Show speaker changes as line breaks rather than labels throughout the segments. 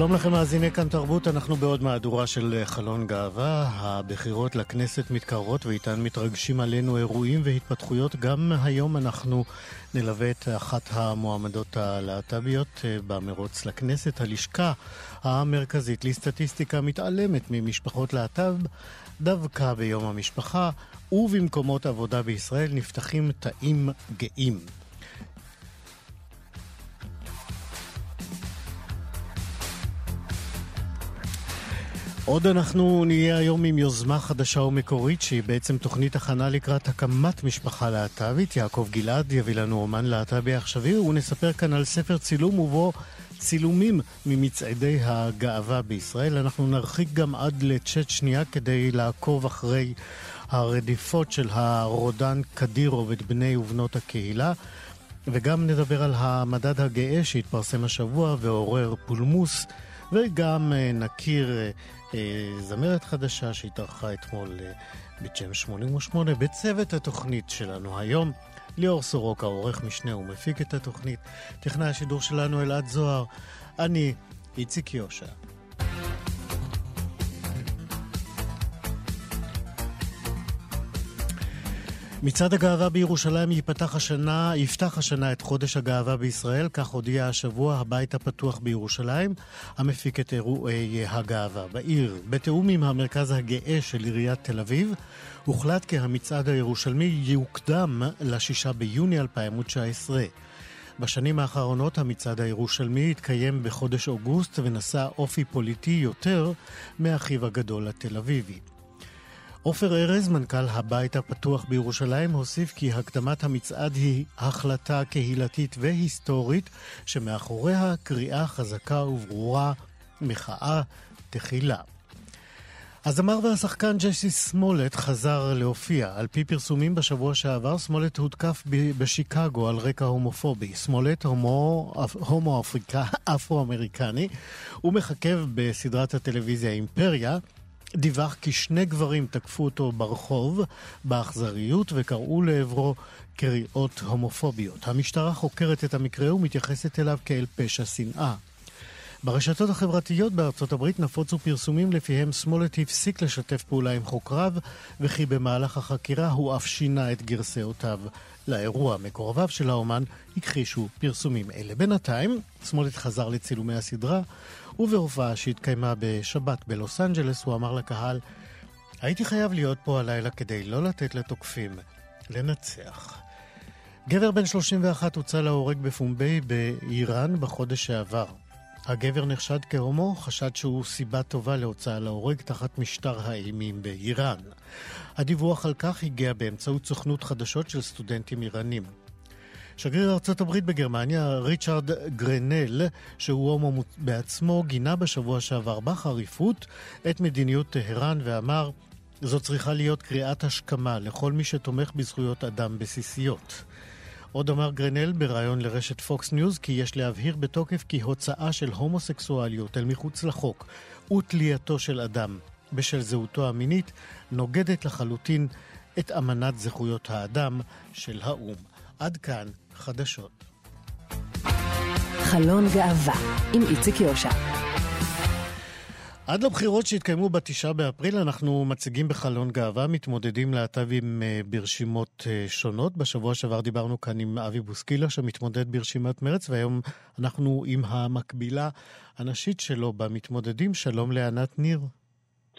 שלום לכם מאזיני כאן תרבות, אנחנו בעוד מהדורה של חלון גאווה. הבחירות לכנסת מתקררות ואיתן מתרגשים עלינו אירועים והתפתחויות. גם היום אנחנו נלווה את אחת המועמדות הלהט"ביות אה, במרוץ לכנסת. הלשכה המרכזית לסטטיסטיקה מתעלמת ממשפחות להט"ב דווקא ביום המשפחה, ובמקומות עבודה בישראל נפתחים תאים גאים. עוד אנחנו נהיה היום עם יוזמה חדשה ומקורית שהיא בעצם תוכנית הכנה לקראת הקמת משפחה להט"בית. יעקב גלעד יביא לנו אומן להט"בי עכשווי ונספר כאן על ספר צילום ובו צילומים ממצעדי הגאווה בישראל. אנחנו נרחיק גם עד לצ'אט שנייה כדי לעקוב אחרי הרדיפות של הרודן קדירוב את בני ובנות הקהילה. וגם נדבר על המדד הגאה שהתפרסם השבוע ועורר פולמוס, וגם אה, נכיר אה, זמרת חדשה שהתארחה אתמול אה, בג'ם 88 בצוות התוכנית שלנו היום. ליאור סורוקה, עורך משנה ומפיק את התוכנית. טכנאי השידור שלנו אלעד זוהר. אני איציק יושע. מצעד הגאווה בירושלים יפתח השנה, יפתח השנה את חודש הגאווה בישראל, כך הודיע השבוע הבית הפתוח בירושלים, המפיק את אירועי הגאווה בעיר. בתיאום עם המרכז הגאה של עיריית תל אביב, הוחלט כי המצעד הירושלמי יוקדם ל-6 ביוני 2019. בשנים האחרונות המצעד הירושלמי התקיים בחודש אוגוסט ונשא אופי פוליטי יותר מאחיו הגדול התל אביבי. עופר ארז, מנכ"ל הבית הפתוח בירושלים, הוסיף כי הקדמת המצעד היא החלטה קהילתית והיסטורית שמאחוריה קריאה חזקה וברורה, מחאה, תחילה. הזמר והשחקן ג'סי סמולט חזר להופיע. על פי פרסומים בשבוע שעבר, סמולט הותקף בשיקגו על רקע הומופובי. סמולט, הומו, הומו אפרו-אמריקני, הוא מחכב בסדרת הטלוויזיה אימפריה. דיווח כי שני גברים תקפו אותו ברחוב באכזריות וקראו לעברו קריאות הומופוביות. המשטרה חוקרת את המקרה ומתייחסת אליו כאל פשע שנאה. ברשתות החברתיות בארצות הברית נפוצו פרסומים לפיהם סמולט הפסיק לשתף פעולה עם חוקריו, וכי במהלך החקירה הוא אף שינה את גרסאותיו לאירוע. מקורביו של האומן הכחישו פרסומים אלה. בינתיים, סמולט חזר לצילומי הסדרה, ובהופעה שהתקיימה בשבת בלוס אנג'לס, הוא אמר לקהל, הייתי חייב להיות פה הלילה כדי לא לתת לתוקפים לנצח. גבר בן 31 הוצא להורג בפומבי באיראן בחודש שעבר. הגבר נחשד כהומו, חשד שהוא סיבה טובה להוצאה להורג תחת משטר האימים באיראן. הדיווח על כך הגיע באמצעות סוכנות חדשות של סטודנטים איראנים. שגריר ארצות הברית בגרמניה, ריצ'רד גרנל, שהוא הומו בעצמו, גינה בשבוע שעבר בחריפות את מדיניות טהרן ואמר, זו צריכה להיות קריאת השכמה לכל מי שתומך בזכויות אדם בסיסיות. עוד אמר גרנל בריאיון לרשת פוקס ניוז כי יש להבהיר בתוקף כי הוצאה של הומוסקסואליות אל מחוץ לחוק ותלייתו של אדם בשל זהותו המינית נוגדת לחלוטין את אמנת זכויות האדם של האו"ם. עד כאן חדשות.
חלון גאווה עם איציק יושע.
עד לבחירות שהתקיימו בתשעה באפריל אנחנו מציגים בחלון גאווה מתמודדים להט"בים אה, ברשימות אה, שונות. בשבוע שעבר דיברנו כאן עם אבי בוסקילה שמתמודד ברשימת מרץ והיום אנחנו עם המקבילה הנשית שלו במתמודדים. שלום לענת ניר.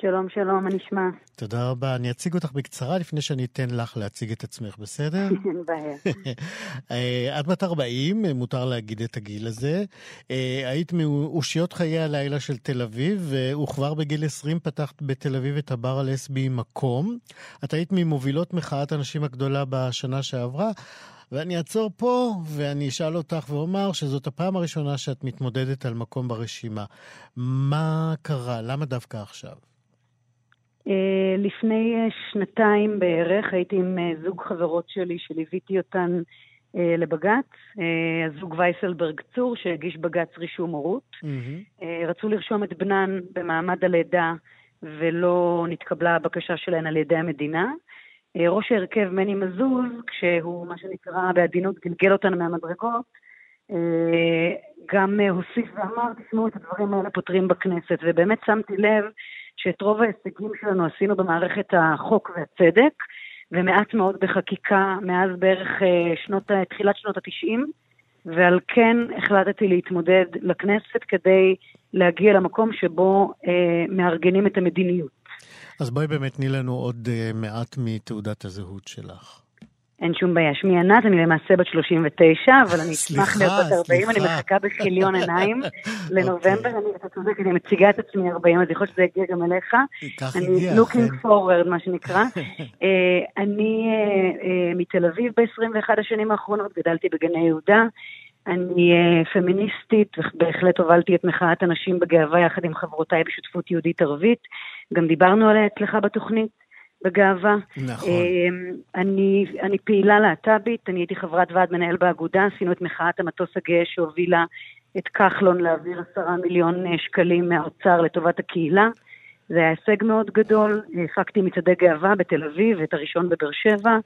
שלום, שלום, מה נשמע?
תודה רבה. אני אציג אותך בקצרה לפני שאני אתן לך להציג את עצמך, בסדר?
אין בעיה.
אה, את בת 40, מותר להגיד את הגיל הזה. אה, היית מאושיות חיי הלילה של תל אביב, וכבר בגיל 20 פתחת בתל אביב את הבר הלסבי מקום. את היית ממובילות מחאת הנשים הגדולה בשנה שעברה. ואני אעצור פה ואני אשאל אותך ואומר שזאת הפעם הראשונה שאת מתמודדת על מקום ברשימה. מה קרה? למה דווקא עכשיו?
אה, לפני אה, שנתיים בערך הייתי עם אה, זוג חברות שלי שליוויתי אותן לבג"ץ, הזוג וייסלברג צור שהגיש בג"ץ רישום הורות. Mm-hmm. רצו לרשום את בנן במעמד הלידה ולא נתקבלה הבקשה שלהן על ידי המדינה. ראש ההרכב מני מזוז, כשהוא מה שנקרא בעדינות גלגל אותנו מהמדרגות, גם הוסיף ואמר, תשמעו את הדברים האלה פותרים בכנסת, ובאמת שמתי לב שאת רוב ההישגים שלנו עשינו במערכת החוק והצדק, ומעט מאוד בחקיקה מאז בערך אה, שנות, תחילת שנות התשעים, ועל כן החלטתי להתמודד לכנסת כדי להגיע למקום שבו אה, מארגנים את המדיניות.
אז בואי באמת תני לנו עוד אה, מעט מתעודת הזהות שלך.
אין שום בעיה. שמי ענת, אני למעשה בת 39, אבל אני אשמח להיות בת 40, אני מחכה בכיליון עיניים לנובמבר. אוקיי. אני, אתה צודק, אני מציגה את עצמי 40, אז יכול להיות שזה יגיע גם אליך. אני looking forward, מה שנקרא. אה, אני אה, אה, מתל אביב ב-21 השנים האחרונות, גדלתי בגני יהודה. אני פמיניסטית, ובהחלט הובלתי את מחאת הנשים בגאווה יחד עם חברותיי בשותפות יהודית ערבית. גם דיברנו עליה אצלך בתוכנית. בגאווה.
נכון.
אמ, אני, אני פעילה להט"בית, אני הייתי חברת ועד מנהל באגודה, עשינו את מחאת המטוס הגאה שהובילה את כחלון להעביר עשרה מיליון אה, שקלים מהאוצר לטובת הקהילה. זה היה הישג מאוד גדול, הפקתי מצעדי גאווה בתל אביב, את הראשון בבאר שבע.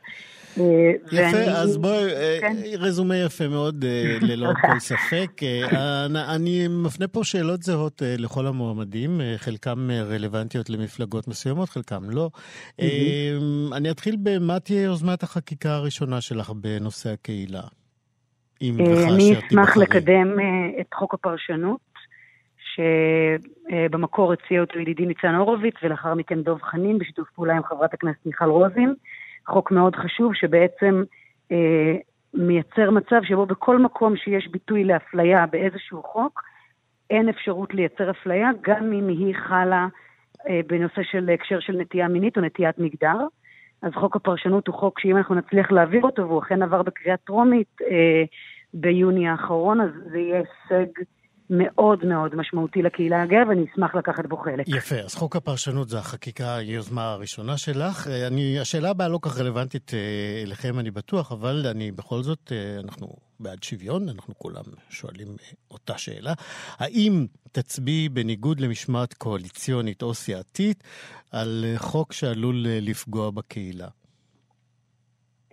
אה, יפה, ואני... אז בואי, אה, כן. רזומה יפה מאוד, אה, ללא כל ספק. אני מפנה פה שאלות זהות לכל המועמדים, חלקם רלוונטיות למפלגות מסוימות, חלקם לא. אני אתחיל במה תהיה יוזמת החקיקה הראשונה שלך בנושא הקהילה?
אם אני אשמח לקדם את חוק הפרשנות. שבמקור הציע אותו ידידי ניצן הורוביץ, ולאחר מכן דב חנין, בשיתוף פעולה עם חברת הכנסת מיכל רוזין. חוק מאוד חשוב שבעצם אה, מייצר מצב שבו בכל מקום שיש ביטוי לאפליה באיזשהו חוק, אין אפשרות לייצר אפליה, גם אם היא חלה אה, בנושא של הקשר של נטייה מינית או נטיית מגדר. אז חוק הפרשנות הוא חוק שאם אנחנו נצליח להעביר אותו, והוא אכן עבר בקריאה טרומית אה, ביוני האחרון, אז זה יהיה הישג מאוד מאוד משמעותי לקהילה הגאה, ואני אשמח לקחת בו חלק.
יפה, אז חוק הפרשנות זה החקיקה, היוזמה הראשונה שלך. אה, אני, השאלה הבאה לא כך רלוונטית אה, אליכם, אני בטוח, אבל אני בכל זאת, אה, אנחנו בעד שוויון, אנחנו כולם שואלים אותה שאלה. האם תצביעי בניגוד למשמעת קואליציונית או סיעתית על חוק שעלול לפגוע בקהילה?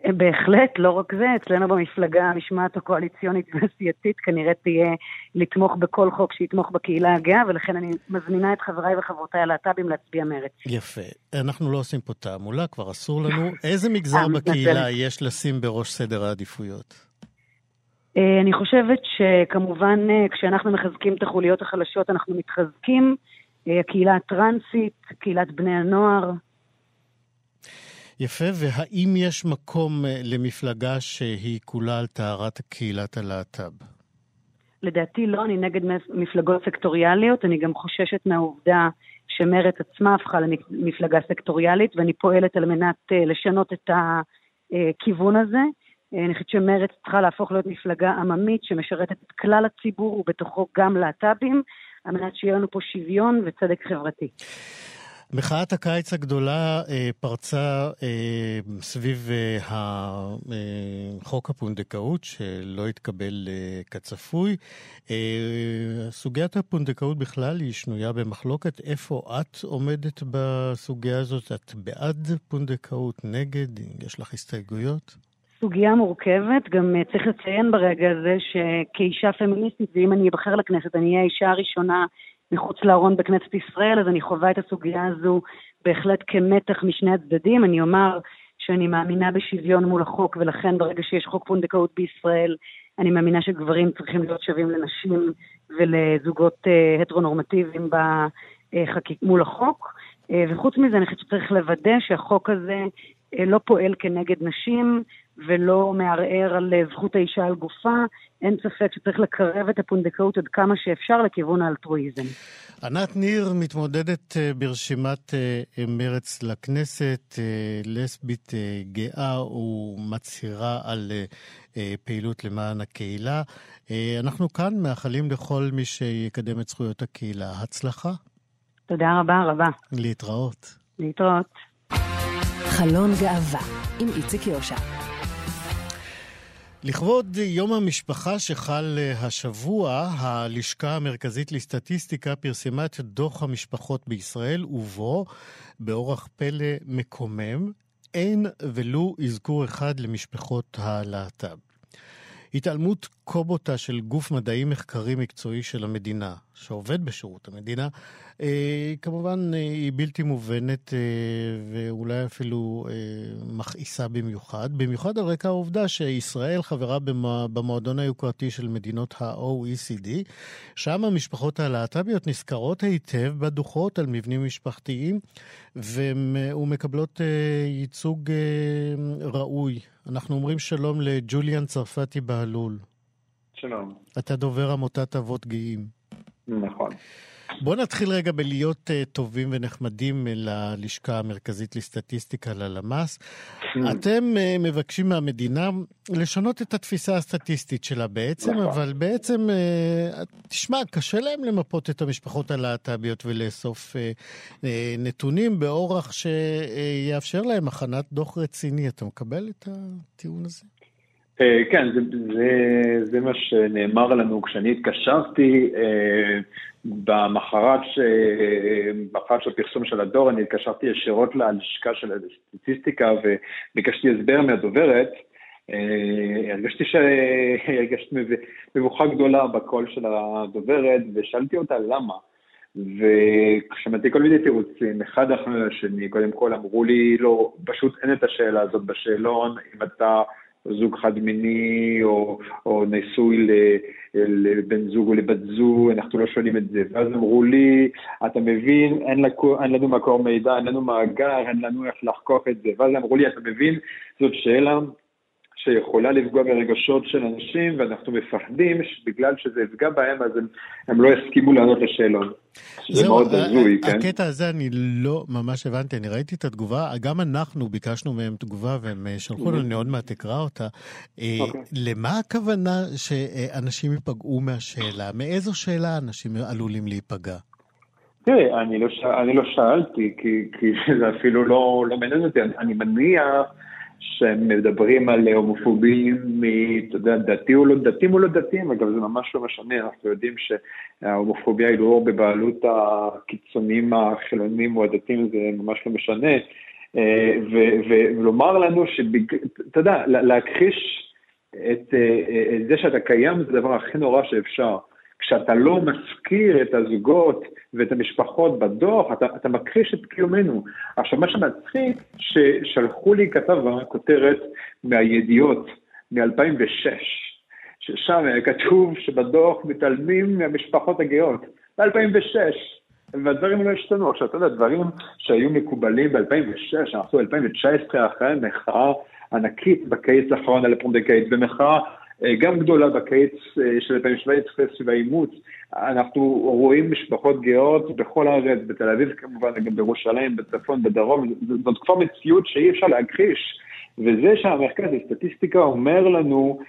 בהחלט, לא רק זה, אצלנו במפלגה המשמעת הקואליציונית והסיעתית כנראה תהיה לתמוך בכל חוק שיתמוך בקהילה הגאה, ולכן אני מזמינה את חבריי וחברותיי הלהט"בים להצביע מרץ.
יפה. אנחנו לא עושים פה תעמולה, כבר אסור לנו. איזה מגזר בקהילה יש לשים בראש סדר העדיפויות?
אה, אני חושבת שכמובן אה, כשאנחנו מחזקים את החוליות החלשות אנחנו מתחזקים. אה, הקהילה הטרנסית, קהילת בני הנוער,
יפה, והאם יש מקום אה, למפלגה שהיא כולה על טהרת קהילת הלהט"ב?
לדעתי לא, אני נגד מפלגות סקטוריאליות, אני גם חוששת מהעובדה שמרצ עצמה הפכה למפלגה סקטוריאלית, ואני פועלת על מנת אה, לשנות את הכיוון הזה. אה, אני חושבת שמרצ צריכה להפוך להיות מפלגה עממית שמשרתת את כלל הציבור ובתוכו גם להט"בים, על מנת שיהיה לנו פה שוויון וצדק חברתי.
מחאת הקיץ הגדולה אה, פרצה אה, סביב אה, אה, חוק הפונדקאות, שלא התקבל אה, כצפוי. אה, סוגיית הפונדקאות בכלל היא שנויה במחלוקת. איפה את עומדת בסוגיה הזאת? את בעד פונדקאות, נגד? יש לך הסתייגויות?
סוגיה מורכבת, גם אה, צריך לציין ברגע הזה שכאישה פמיניסטית, ואם אני אבחר לכנסת, אני אהיה האישה הראשונה מחוץ לארון בכנסת ישראל, אז אני חווה את הסוגיה הזו בהחלט כמתח משני הצדדים. אני אומר שאני מאמינה בשוויון מול החוק, ולכן ברגע שיש חוק פונדקאות בישראל, אני מאמינה שגברים צריכים להיות שווים לנשים ולזוגות uh, הטרונורמטיביים בחקיק, מול החוק. Uh, וחוץ מזה, אני חושבת שצריך לוודא שהחוק הזה לא פועל כנגד נשים ולא מערער על זכות האישה על גופה. אין ספק שצריך לקרב את הפונדקאות עד כמה שאפשר לכיוון האלטרואיזם.
ענת ניר מתמודדת ברשימת מרץ לכנסת, לסבית גאה ומצהירה על פעילות למען הקהילה. אנחנו כאן מאחלים לכל מי שיקדם את זכויות הקהילה הצלחה.
תודה רבה רבה.
להתראות.
להתראות.
חלון גאווה עם איציק יושע.
לכבוד יום המשפחה שחל השבוע, הלשכה המרכזית לסטטיסטיקה פרסמה את דוח המשפחות בישראל, ובו, באורח פלא מקומם, אין ולו אזכור אחד למשפחות הלהט"ב. התעלמות כה בוטה של גוף מדעי מחקרי מקצועי של המדינה, שעובד בשירות המדינה, אה, כמובן אה, היא בלתי מובנת אה, ואולי אפילו אה, מכעיסה במיוחד, במיוחד על רקע העובדה שישראל חברה במועדון היוקרתי של מדינות ה-OECD, שם המשפחות הלהט"ביות נזכרות היטב בדוחות על מבנים משפחתיים ומקבלות ייצוג ראוי. אנחנו אומרים שלום לג'וליאן צרפתי בהלול.
שלום.
אתה דובר עמותת אבות גאים.
נכון.
בוא נתחיל רגע בלהיות uh, טובים ונחמדים ללשכה המרכזית לסטטיסטיקה, ללמ"ס. Mm. אתם uh, מבקשים מהמדינה לשנות את התפיסה הסטטיסטית שלה בעצם, נכון. אבל בעצם, uh, תשמע, קשה להם למפות את המשפחות הלהט"ביות ולאסוף uh, uh, נתונים באורח שיאפשר להם הכנת דוח רציני. אתה מקבל את הטיעון הזה?
כן, זה, זה, זה מה שנאמר לנו כשאני התקשרתי. במחרת של הפרסום של הדור, אני התקשרתי ישירות ללשכה של הסטטיסטיקה וביקשתי הסבר מהדוברת. אה, הרגשתי שהרגשתי מבוכה גדולה בקול של הדוברת, ושאלתי אותה למה. וכשמעתי כל מיני תירוצים, אחד אחרי השני, קודם כל אמרו לי, לא, פשוט אין את השאלה הזאת בשאלון, אם אתה זוג חד-מיני או, או נשוי לבן זוג או לבת זוג, אנחנו לא שואלים את זה. ואז אמרו לי, אתה מבין, אין, לקו, אין לנו מקור מידע, אין לנו מאגר, אין לנו איך לחקור את זה. ואז אמרו לי, אתה מבין, זאת שאלה שיכולה לפגוע ברגשות של אנשים, ואנחנו מפחדים שבגלל שזה יפגע בהם, אז הם, הם לא יסכימו לענות לשאלון. זה מאוד הזוי, כן?
הקטע הזה אני לא ממש הבנתי, אני ראיתי את התגובה, גם אנחנו ביקשנו מהם תגובה והם אה, שלחו לנו, אני עוד מעט אקרא אותה. אה, אוקיי. למה הכוונה שאנשים ייפגעו מהשאלה? מאיזו שאלה אנשים עלולים להיפגע?
תראה, אני לא, לא שאלתי, כי, כי זה אפילו לא, לא מעניין אותי, אני מניח שהם מדברים על הומופובים, אתה יודע, דתי או לא דתיים או לא דתיים, אגב זה ממש לא משנה, אנחנו יודעים שההומופוביה היא לא בבעלות הקיצונים החילונים או הדתיים, זה ממש לא משנה, אה, ולומר לנו שאתה יודע, להכחיש את, אה, את זה שאתה קיים זה הדבר הכי נורא שאפשר. כשאתה לא מזכיר את הזוגות ואת המשפחות בדוח, אתה, אתה מכחיש את קיומנו. עכשיו, מה שמצחיק, ששלחו לי כתבה, כותרת מהידיעות מ-2006, ששם כתוב שבדוח מתעלמים מהמשפחות הגאות, ב-2006. והדברים לא השתנו. עכשיו, אתה יודע, דברים שהיו מקובלים ב-2006, אנחנו ב-2019 אחרי מחאה ענקית בקיץ האחרון על הפונדקאית, ומחאה אה, גם גדולה בקיץ אה, של 2017 סביב האימוץ. אנחנו רואים משפחות גאות בכל הארץ, בתל אביב כמובן, גם בירושלים, בצפון, בדרום, זאת כבר מציאות שאי אפשר להכחיש. וזה שהמרכז לסטטיסטיקה אומר לנו אה,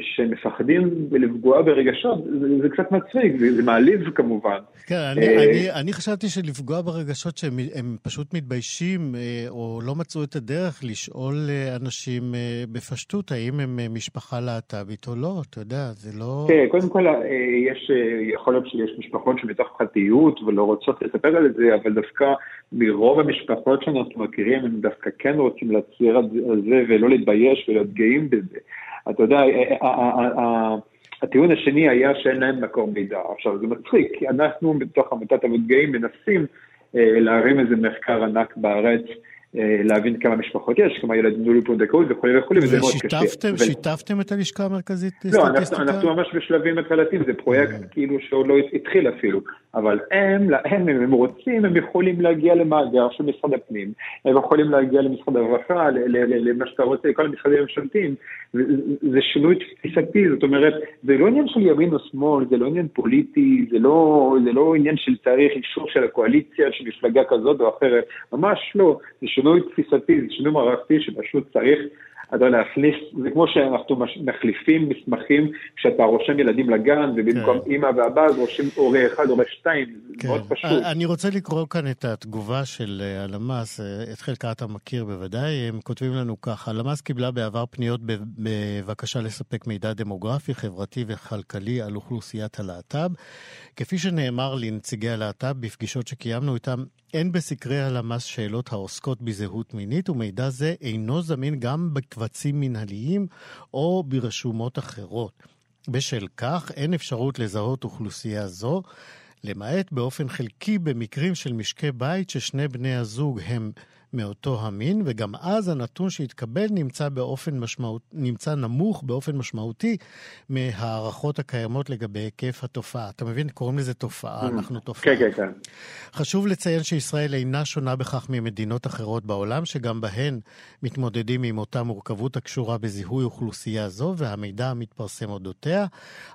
שמפחדים לפגוע ברגשות, זה, זה קצת מצחיק, זה, זה מעליב כמובן.
כן, אני, אה, אני, אני חשבתי שלפגוע ברגשות שהם פשוט מתביישים אה, או לא מצאו את הדרך לשאול אנשים בפשטות האם הם משפחה להט"בית או לא, אתה יודע, זה לא...
כן, קודם כל, יש, יכול להיות שיש משפחות שמתוך פרטיות ולא רוצות לספר על זה, אבל דווקא מרוב המשפחות שאנחנו מכירים, הם דווקא כן רוצים להצהיר על זה ולא להתבייש ולהיות גאים בזה. אתה יודע, אה, אה, אה, הטיעון השני היה שאין להם מקור מידע. עכשיו, זה מצחיק, כי אנחנו בתוך עמותת עמוד גאים מנסים להרים איזה מחקר ענק בארץ אה, להבין כמה משפחות יש, כמה ילדים נולדו פונדקאות וכולי וכולי, וזה מאוד קשה.
ושיתפתם את הלשכה המרכזית
לא, אנחנו, אנחנו ממש בשלבים התחלתיים, זה פרויקט mm. כאילו שעוד לא התחיל אפילו, אבל הם, להם, אם הם רוצים, הם יכולים להגיע למאגר של משרד הפנים, הם יכולים להגיע למשרד הרווחה, למה שאתה רוצה, לכל המשרדים הממשלתיים, זה שינוי תפיסתי, זאת אומרת, זה לא עניין של ימין או שמאל, זה לא עניין פוליטי, זה לא, זה לא עניין של צריך אישור של הקואליציה, של מפלגה כזאת או אחרת, ממש לא, זה שינוי תפיסתי, זה שינוי מערכתי שפשוט צריך אתה יודע, להכניס, זה כמו שאנחנו מחליפים מסמכים כשאתה רושם ילדים לגן, ובמקום כן. אימא ואבא אז רושם הורה אחד, הורה שתיים, כן. מאוד פשוט.
אני רוצה לקרוא כאן את התגובה של אה, הלמ"ס, אה, את חלקה אתה מכיר בוודאי, הם כותבים לנו ככה, הלמ"ס קיבלה בעבר פניות בבקשה לספק מידע דמוגרפי, חברתי וכלכלי על אוכלוסיית הלהט"ב. כפי שנאמר לנציגי הלהט"ב בפגישות שקיימנו איתם, אין בסקרי הלמ"ס שאלות העוסקות בזהות מינית, ומידע זה אינו זמין גם בקבצים מנהליים או ברשומות אחרות. בשל כך, אין אפשרות לזהות אוכלוסייה זו, למעט באופן חלקי במקרים של משקי בית ששני בני הזוג הם מאותו המין, וגם אז הנתון שהתקבל נמצא, באופן משמעות, נמצא נמוך באופן משמעותי מהערכות הקיימות לגבי היקף התופעה. אתה מבין? קוראים לזה תופעה, mm. אנחנו תופעה.
כן, כן, כן.
חשוב לציין שישראל אינה שונה בכך ממדינות אחרות בעולם, שגם בהן מתמודדים עם אותה מורכבות הקשורה בזיהוי אוכלוסייה זו והמידע המתפרסם אודותיה.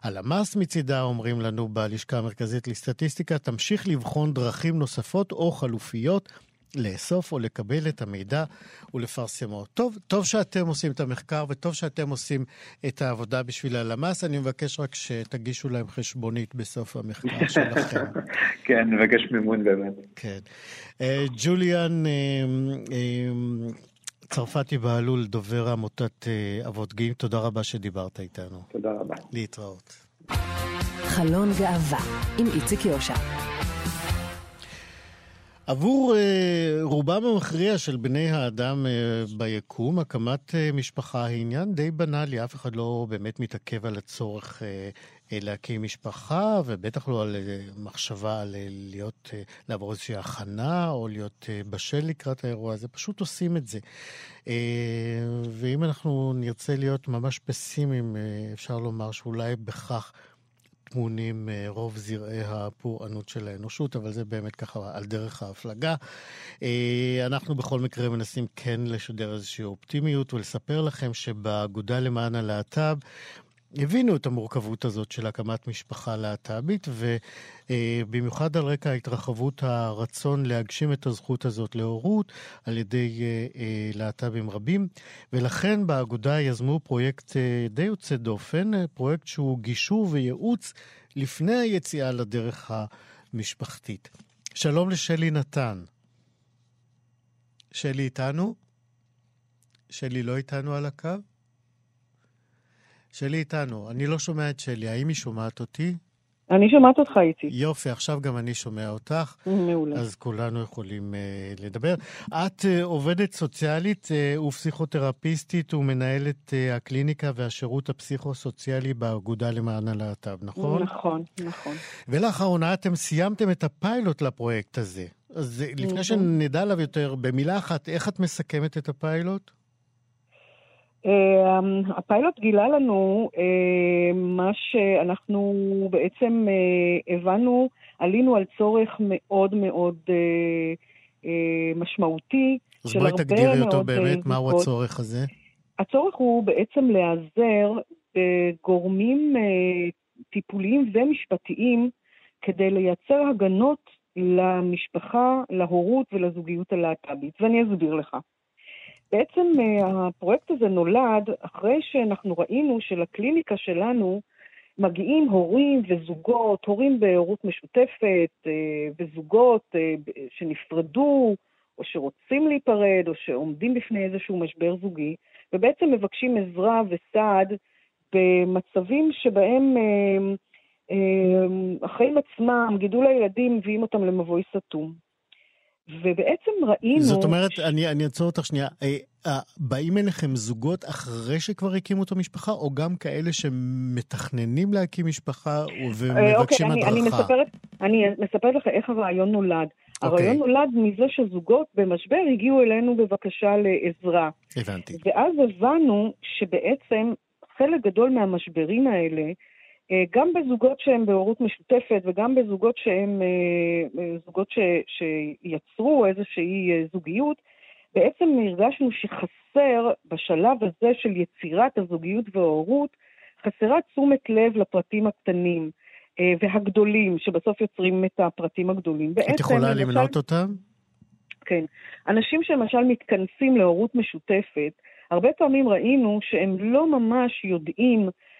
הלמ"ס מצידה, אומרים לנו בלשכה המרכזית לסטטיסטיקה, תמשיך לבחון דרכים נוספות או חלופיות לאסוף או לקבל את המידע ולפרסמו. טוב, טוב שאתם עושים את המחקר וטוב שאתם עושים את העבודה בשביל הלמ"ס. אני מבקש רק שתגישו להם חשבונית בסוף המחקר שלכם.
כן, נבקש מימון באמת.
כן. אה, ג'וליאן אה, אה, צרפתי בהלול, דובר עמותת אבות גאים, תודה רבה שדיברת איתנו.
תודה רבה.
להתראות.
חלון גאווה עם איציק יושע.
עבור uh, רובם המכריע של בני האדם uh, ביקום, הקמת uh, משפחה היא עניין די בנאלי. אף אחד לא באמת מתעכב על הצורך uh, להקים משפחה, ובטח לא על uh, מחשבה על uh, להיות, uh, לעבור איזושהי הכנה או להיות uh, בשל לקראת האירוע הזה. פשוט עושים את זה. Uh, ואם אנחנו נרצה להיות ממש פסימיים, uh, אפשר לומר שאולי בכך טמונים אה, רוב זרעי הפורענות של האנושות, אבל זה באמת ככה על דרך ההפלגה. אה, אנחנו בכל מקרה מנסים כן לשדר איזושהי אופטימיות ולספר לכם שבאגודה למען הלהט"ב הבינו את המורכבות הזאת של הקמת משפחה להט"בית, ובמיוחד על רקע התרחבות הרצון להגשים את הזכות הזאת להורות על ידי אה, אה, להט"בים רבים. ולכן באגודה יזמו פרויקט אה, די יוצא דופן, פרויקט שהוא גישור וייעוץ לפני היציאה לדרך המשפחתית. שלום לשלי נתן. שלי איתנו? שלי לא איתנו על הקו? שלי איתנו, אני לא שומע את שלי, האם היא שומעת אותי?
אני שומעת אותך, איציק.
יופי, עכשיו גם אני שומע אותך.
מעולה.
אז כולנו יכולים uh, לדבר. את uh, עובדת סוציאלית uh, ופסיכותרפיסטית ומנהלת uh, הקליניקה והשירות הפסיכוסוציאלי באגודה למען הלהט"ב, נכון?
נכון, נכון.
ולאחרונה אתם סיימתם את הפיילוט לפרויקט הזה. אז לפני נכון. שנדע עליו יותר, במילה אחת, איך את מסכמת את הפיילוט?
Uh, הפיילוט גילה לנו uh, מה שאנחנו בעצם uh, הבנו, עלינו על צורך מאוד מאוד uh, uh, משמעותי
אז בואי תגדירי אותו באמת, מהו הצורך הזה?
הצורך הוא בעצם להיעזר בגורמים טיפוליים ומשפטיים כדי לייצר הגנות למשפחה, להורות ולזוגיות הלהט"בית, ואני אסביר לך. בעצם אה, הפרויקט הזה נולד אחרי שאנחנו ראינו שלקליניקה שלנו מגיעים הורים וזוגות, הורים בהורות משותפת אה, וזוגות אה, שנפרדו או שרוצים להיפרד או שעומדים בפני איזשהו משבר זוגי, ובעצם מבקשים עזרה וסעד במצבים שבהם החיים עצמם, גידול הילדים, מביאים אותם למבוי סתום. ובעצם ראינו...
זאת אומרת, אני, אני אעצור אותך שנייה. אה, אה, באים אליכם זוגות אחרי שכבר הקימו את המשפחה, או גם כאלה שמתכננים להקים משפחה ומבקשים
אוקיי,
הדרכה?
אני, אני, מספרת, אני מספרת לך איך הרעיון נולד. הרעיון נולד מזה שזוגות במשבר הגיעו אלינו בבקשה לעזרה.
הבנתי.
ואז הבנו שבעצם חלק גדול מהמשברים האלה, אה, גם בזוגות שהם בהורות משותפת וגם בזוגות שהם אה, אה, זוגות ש, שיצרו איזושהי זוגיות, בעצם הרגשנו שחסר בשלב הזה של יצירת הזוגיות וההורות, חסרה תשומת לב לפרטים הקטנים והגדולים, שבסוף יוצרים את הפרטים הגדולים.
את יכולה למנות אותם?
כן. אנשים שלמשל מתכנסים להורות משותפת, הרבה פעמים ראינו שהם לא ממש יודעים אה,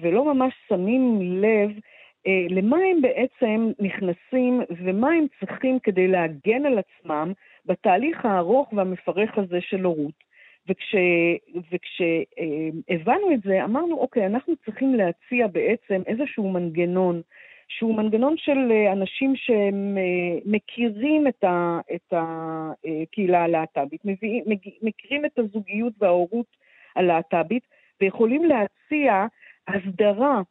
ולא ממש שמים לב אה, למה הם בעצם נכנסים ומה הם צריכים כדי להגן על עצמם בתהליך הארוך והמפרך הזה של הורות. וכשהבנו וכש, אה, את זה, אמרנו, אוקיי, אנחנו צריכים להציע בעצם איזשהו מנגנון, שהוא מנגנון של אנשים שמכירים את, ה, את הקהילה הלהט"בית, מכירים את הזוגיות וההורות הלהט"בית, ויכולים להציע הסדרה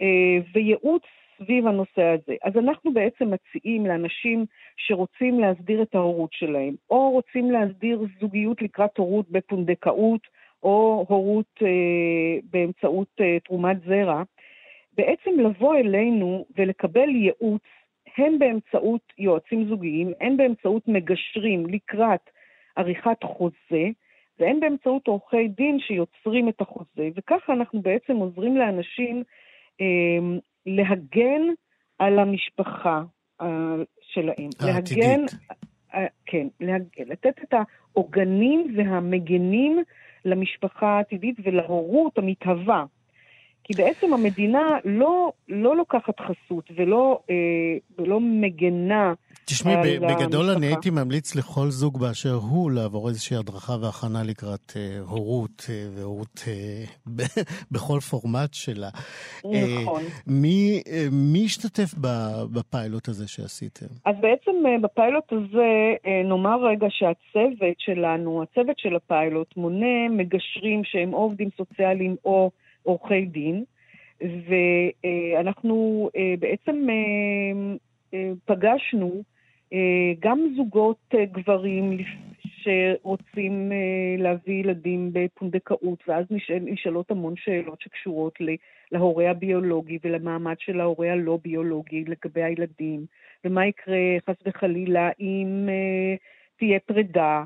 אה, וייעוץ סביב הנושא הזה. אז אנחנו בעצם מציעים לאנשים שרוצים להסדיר את ההורות שלהם, או רוצים להסדיר זוגיות לקראת הורות בפונדקאות, או הורות אה, באמצעות אה, תרומת זרע, בעצם לבוא אלינו ולקבל ייעוץ, הן באמצעות יועצים זוגיים, הן באמצעות מגשרים לקראת עריכת חוזה, והן באמצעות עורכי דין שיוצרים את החוזה, וככה אנחנו בעצם עוזרים לאנשים אה, להגן על המשפחה אה, שלהם.
העתידית. להגן,
אה, כן, להג, לתת את העוגנים והמגנים למשפחה העתידית ולהורות המתהווה. כי בעצם המדינה לא, לא לוקחת חסות ולא, אה, ולא מגנה
תשמעי, בגדול אני הייתי ממליץ לכל זוג באשר הוא לעבור איזושהי הדרכה והכנה לקראת אה, הורות אה, והורות אה, בכל פורמט שלה.
נכון.
אה, מי, אה, מי השתתף בפיילוט הזה שעשיתם?
אז בעצם אה, בפיילוט הזה, אה, נאמר רגע שהצוות שלנו, הצוות של הפיילוט, מונה מגשרים שהם או עובדים סוציאליים או עורכי דין, ואנחנו אה, בעצם אה, אה, פגשנו גם זוגות גברים שרוצים להביא ילדים בפונדקאות, ואז נשאל, נשאלות המון שאלות שקשורות להורה הביולוגי ולמעמד של ההורה הלא ביולוגי לגבי הילדים, ומה יקרה חס וחלילה אם תהיה פרידה,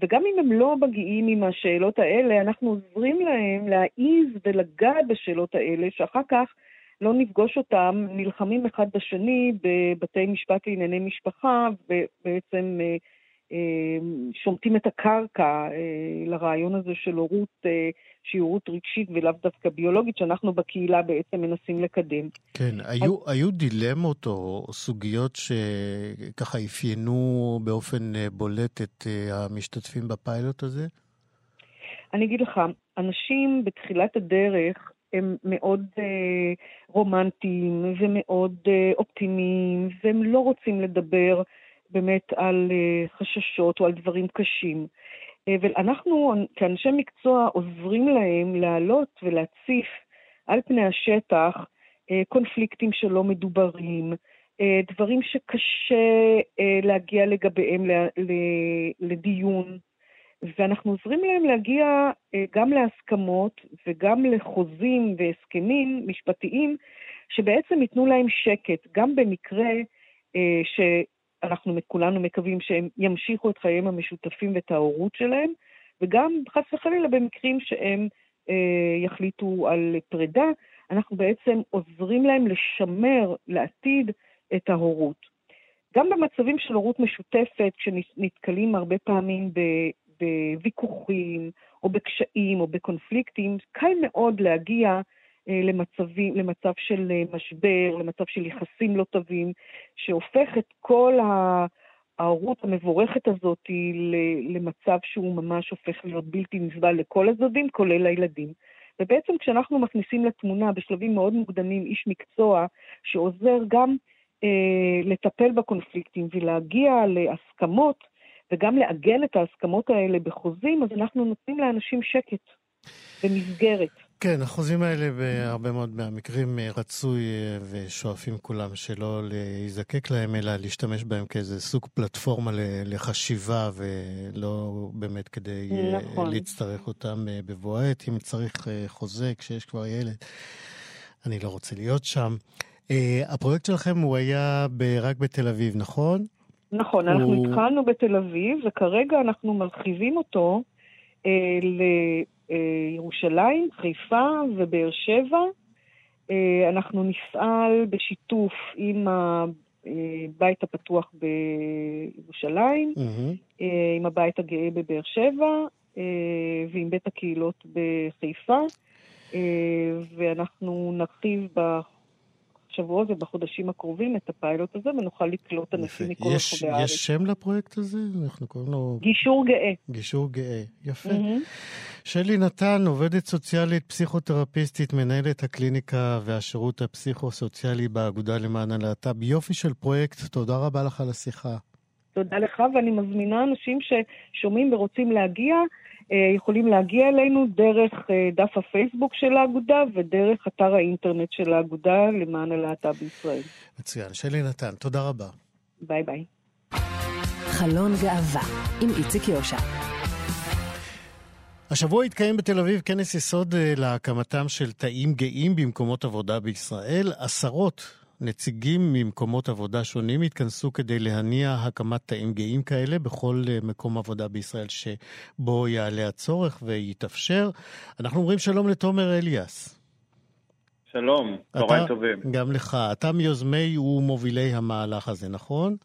וגם אם הם לא מגיעים עם השאלות האלה, אנחנו עוזרים להם להעיז ולגעת בשאלות האלה, שאחר כך לא נפגוש אותם נלחמים אחד בשני בבתי משפט לענייני משפחה, ובעצם אה, אה, שומטים את הקרקע לרעיון הזה של הורות שהיא הורות רגשית ולאו דווקא ביולוגית, שאנחנו בקהילה בעצם מנסים לקדם.
כן, אז... היו, היו דילמות או סוגיות שככה אפיינו באופן אה, בולט את אה, המשתתפים בפיילוט הזה?
אני אגיד לך, אנשים בתחילת הדרך הם מאוד אה, רומנטיים ומאוד אה, אופטימיים, והם לא רוצים לדבר באמת על אה, חששות או על דברים קשים. אה, ואנחנו כאנשי מקצוע עוזרים להם להעלות ולהציף על פני השטח אה, קונפליקטים שלא מדוברים, אה, דברים שקשה להגיע לגביהם לדיון, ואנחנו עוזרים להם להגיע גם להסכמות וגם לחוזים והסכמים משפטיים שבעצם ייתנו להם שקט, גם במקרה ש... אנחנו כולנו מקווים שהם ימשיכו את חייהם המשותפים ואת ההורות שלהם, וגם חס וחלילה במקרים שהם אה, יחליטו על פרידה, אנחנו בעצם עוזרים להם לשמר לעתיד את ההורות. גם במצבים של הורות משותפת, כשנתקלים הרבה פעמים בוויכוחים, או בקשיים, או בקונפליקטים, קל מאוד להגיע למצבים, למצב של אה, משבר, למצב של יחסים לא טובים, שהופך את כל ההורות המבורכת הזאת למצב שהוא ממש הופך להיות בלתי נסבל לכל הצדדים, כולל הילדים. ובעצם כשאנחנו מכניסים לתמונה בשלבים מאוד מוקדמים איש מקצוע שעוזר גם אה, לטפל בקונפליקטים ולהגיע להסכמות, וגם לעגן את ההסכמות האלה בחוזים, אז אנחנו נותנים לאנשים שקט ומסגרת.
כן, החוזים האלה בהרבה מאוד מהמקרים אה, רצוי אה, ושואפים כולם שלא להיזקק להם, אלא להשתמש בהם כאיזה סוג פלטפורמה לחשיבה ולא באמת כדי אה, נכון. להצטרך אותם בבוא העת. אם צריך חוזה כשיש כבר ילד, אני לא רוצה להיות שם. הפרויקט שלכם הוא היה רק בתל אביב, נכון?
נכון, אנחנו הוא... התחלנו בתל אביב, וכרגע אנחנו מרחיבים אותו אה, לירושלים, חיפה ובאר שבע. אה, אנחנו נפעל בשיתוף עם הבית הפתוח בירושלים, mm-hmm. עם הבית הגאה בבאר שבע ועם בית הקהילות בחיפה, ואנחנו נרחיב בשבועות ובחודשים הקרובים את הפיילוט הזה, ונוכל לקלוט אנשים מכל רחבי הארץ.
יש שם לפרויקט הזה? אנחנו קוראים לו...
גישור גאה.
גישור גאה, יפה. Mm-hmm. שלי נתן, עובדת סוציאלית, פסיכותרפיסטית, מנהלת הקליניקה והשירות הפסיכו-סוציאלי באגודה למען הלהט"ב. יופי של פרויקט, תודה רבה לך על השיחה.
תודה לך, ואני מזמינה אנשים ששומעים ורוצים להגיע. אה, יכולים להגיע אלינו דרך אה, דף הפייסבוק של האגודה ודרך אתר האינטרנט של האגודה למען הלהט"ב בישראל.
מצוין. שלי נתן, תודה רבה.
ביי ביי.
חלון גאווה עם איציק יושע.
השבוע התקיים בתל אביב כנס יסוד אה, להקמתם של תאים גאים במקומות עבודה בישראל. עשרות נציגים ממקומות עבודה שונים התכנסו כדי להניע הקמת תאים גאים כאלה בכל אה, מקום עבודה בישראל שבו יעלה הצורך ויתאפשר. אנחנו אומרים שלום לתומר אליאס.
שלום, צהריים טובים.
גם לך. אתה מיוזמי ומובילי המהלך הזה, נכון?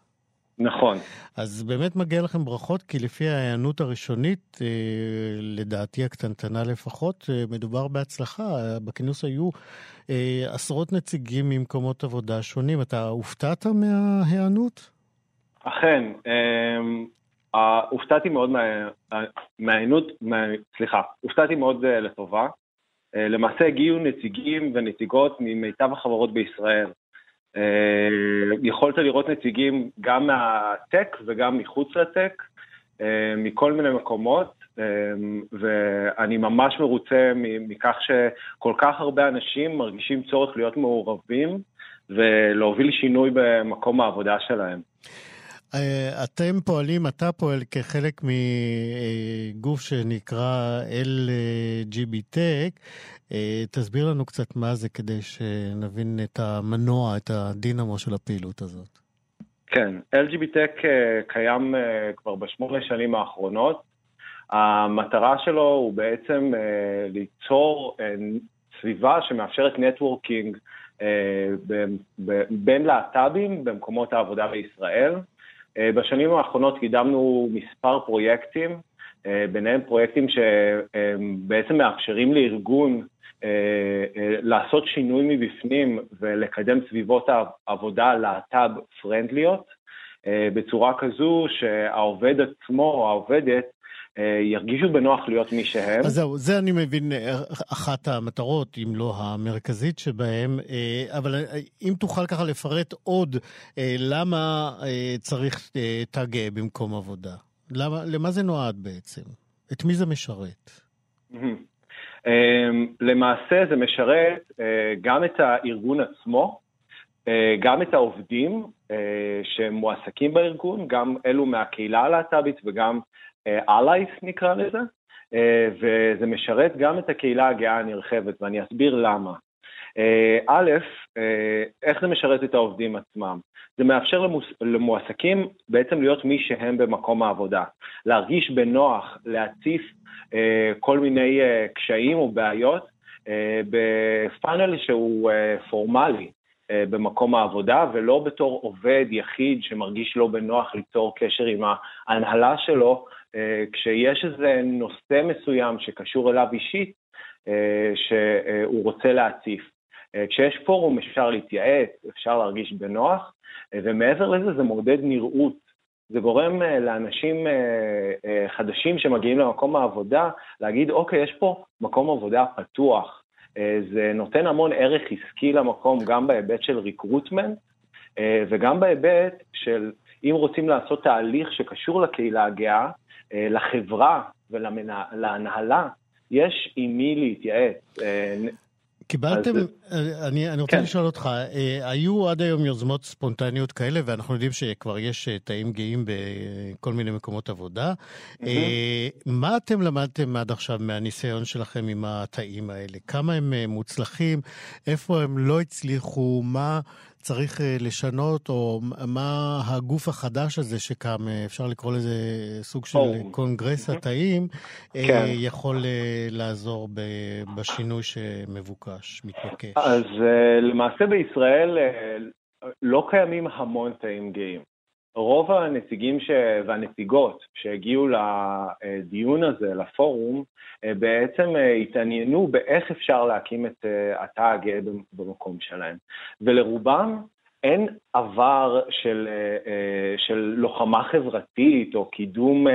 נכון.
אז באמת מגיע לכם ברכות, כי לפי ההיענות הראשונית, אה, לדעתי הקטנטנה לפחות, אה, מדובר בהצלחה. בכינוס היו אה, עשרות נציגים ממקומות עבודה שונים. אתה הופתעת מההיענות?
אכן. הופתעתי מאוד מההיענות, סליחה, הופתעתי מאוד לטובה. למעשה הגיעו נציגים ונציגות ממיטב החברות בישראל. אה, יכולת לראות נציגים גם מהטק וגם מחוץ לטק, אה, מכל מיני מקומות, אה, ואני ממש מרוצה מכך שכל כך הרבה אנשים מרגישים צורך להיות מעורבים ולהוביל שינוי במקום העבודה שלהם.
אתם פועלים, אתה פועל כחלק מגוף שנקרא LGBT, אה, תסביר לנו קצת מה זה כדי שנבין את המנוע, את הדינמו של הפעילות הזאת.
כן, LGBTech אה, קיים אה, כבר בשמונה שנים האחרונות. המטרה שלו הוא בעצם ליצור סביבה שמאפשרת נטוורקינג בין להט"בים במקומות העבודה בישראל. בשנים האחרונות קידמנו מספר פרויקטים, ביניהם פרויקטים שבעצם מאפשרים לארגון אה, אה, לעשות שינוי מבפנים ולקדם סביבות העבודה להט"ב פרנדליות, אה, בצורה כזו שהעובד עצמו או העובדת ירגישו בנוח להיות מי שהם.
אז זהו, זה אני מבין אחת המטרות, אם לא המרכזית שבהם, אבל אם תוכל ככה לפרט עוד, למה צריך תג במקום עבודה? למה, למה זה נועד בעצם? את מי זה משרת?
אמ, למעשה זה משרת אה, גם את הארגון עצמו, אה, גם את העובדים אה, שמועסקים בארגון, גם אלו מהקהילה הלהט"בית וגם אלייס נקרא לזה, וזה משרת גם את הקהילה הגאה הנרחבת, ואני אסביר למה. א', איך זה משרת את העובדים עצמם? זה מאפשר למוס, למועסקים בעצם להיות מי שהם במקום העבודה, להרגיש בנוח, להציף אה, כל מיני אה, קשיים או בעיות אה, בפאנל שהוא פורמלי במקום העבודה, ולא בתור עובד יחיד שמרגיש לא בנוח ליצור קשר עם ההנהלה שלו, כשיש איזה נושא מסוים שקשור אליו אישית, שהוא רוצה להציף. כשיש פורום אפשר להתייעץ, אפשר להרגיש בנוח, ומעבר לזה זה מעודד נראות זה גורם אה, לאנשים אה, אה, חדשים שמגיעים למקום העבודה להגיד, אוקיי, יש פה מקום עבודה פתוח. זה נותן המון ערך עסקי למקום, גם בהיבט של ריקרוטמנט, וגם בהיבט של אם רוצים לעשות תהליך שקשור לקהילה הגאה, לחברה ולהנהלה, יש עם מי להתייעץ.
קיבלתם, אז... אני, אני רוצה כן. לשאול אותך, היו עד היום יוזמות ספונטניות כאלה, ואנחנו יודעים שכבר יש תאים גאים בכל מיני מקומות עבודה. Mm-hmm. מה אתם למדתם עד עכשיו מהניסיון שלכם עם התאים האלה? כמה הם מוצלחים? איפה הם לא הצליחו? מה צריך אה, לשנות, או מה הגוף החדש הזה שקם, אה, אפשר לקרוא לזה סוג של oh. קונגרס התאים, אה, כן. יכול לעזור בשינוי שמבוקש, מתבקש?
אז למעשה בישראל לא קיימים המון תאים גאים. רוב הנציגים ש... והנציגות שהגיעו לדיון הזה, לפורום, בעצם התעניינו באיך אפשר להקים את התא הגאה במקום שלהם. ולרובם אין עבר של, של לוחמה חברתית או קידום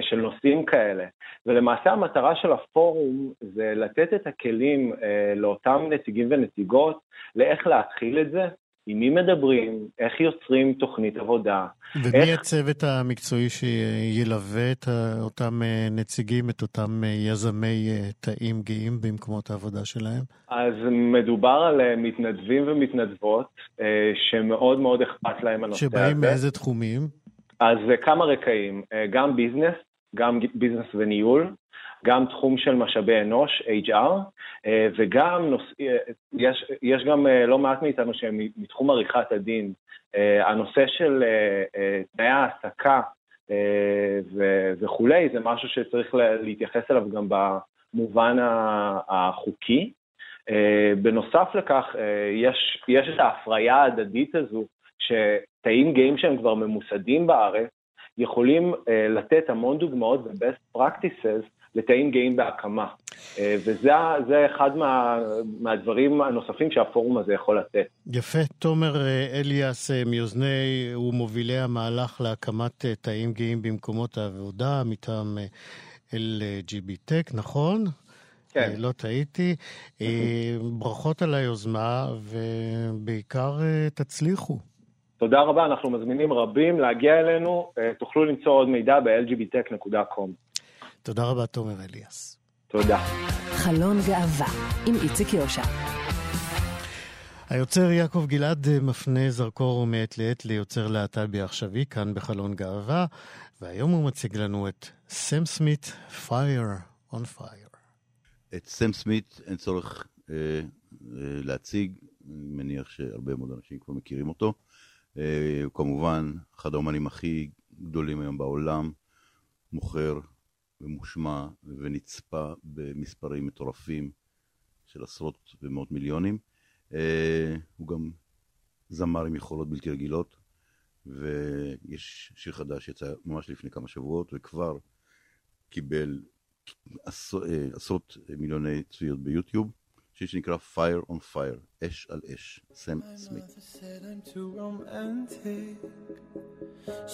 של נושאים כאלה. ולמעשה המטרה של הפורום זה לתת את הכלים לאותם נציגים ונציגות לאיך להתחיל את זה, עם מי מדברים, איך יוצרים תוכנית עבודה.
ומי איך... הצוות המקצועי שילווה את אותם אה, נציגים, את אותם אה, יזמי אה, תאים גאים במקומות העבודה שלהם?
אז מדובר על מתנדבים ומתנדבות שמאוד מאוד אכפת להם הנושא
שבאים הזה. שבאים מאיזה תחומים?
אז כמה רקעים, גם ביזנס, גם ביזנס וניהול, גם תחום של משאבי אנוש, HR, אה, וגם נוס... אה, יש, יש גם אה, לא מעט מאיתנו שהם מתחום עריכת הדין. הנושא של תנאי העסקה וכולי, זה משהו שצריך להתייחס אליו גם במובן החוקי. בנוסף לכך, יש, יש את ההפריה ההדדית הזו, שתאים גאים שהם כבר ממוסדים בארץ, יכולים לתת המון דוגמאות ו-best practices לתאים גאים בהקמה. אה, וזה אחד מה, מהדברים הנוספים שהפורום הזה יכול לתת.
יפה. תומר אה, אליאס, אה, מיוזני ומובילי המהלך להקמת תאים גאים במקומות העבודה מטעם LGB Tech, נכון?
כן.
לא טעיתי. ברכות על היוזמה, ובעיקר תצליחו.
תודה רבה, אנחנו מזמינים רבים להגיע אלינו. תוכלו למצוא עוד מידע ב-lgbtech.com.
תודה רבה, תומר אליאס.
תודה.
חלון גאווה עם איציק יושע.
היוצר יעקב גלעד מפנה זרקור מעת לעת ליוצר להט"בי עכשווי כאן בחלון גאווה, והיום הוא מציג לנו את סם סמית, Fire on Fire.
את סם סמית אין צורך אה, אה, להציג, אני מניח שהרבה מאוד אנשים כבר מכירים אותו. אה, הוא כמובן אחד האומנים הכי גדולים היום בעולם, מוכר ומושמע ונצפה במספרים מטורפים של עשרות ומאות מיליונים. אה, הוא גם זמר עם יכולות בלתי רגילות, ויש שיר חדש שיצא ממש לפני כמה שבועות, וכבר קיבל אה, עשרות מיליוני צפיות ביוטיוב. שיר שנקרא Fire on Fire, אש על אש, סם סמית.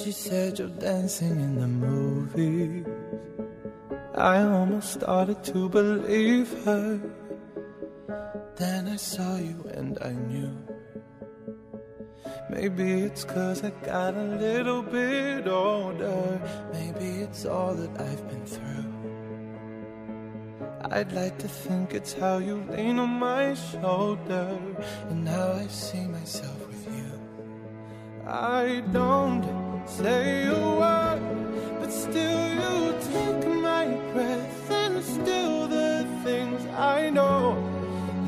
She said you're dancing in the movies I almost started to believe her. Then I saw you and I knew. Maybe it's cause I got a little bit older. Maybe it's all that I've been through. I'd like to think it's how you lean on my shoulder and how I see myself with you. I don't say a word, but still you take my breath and still the things I know.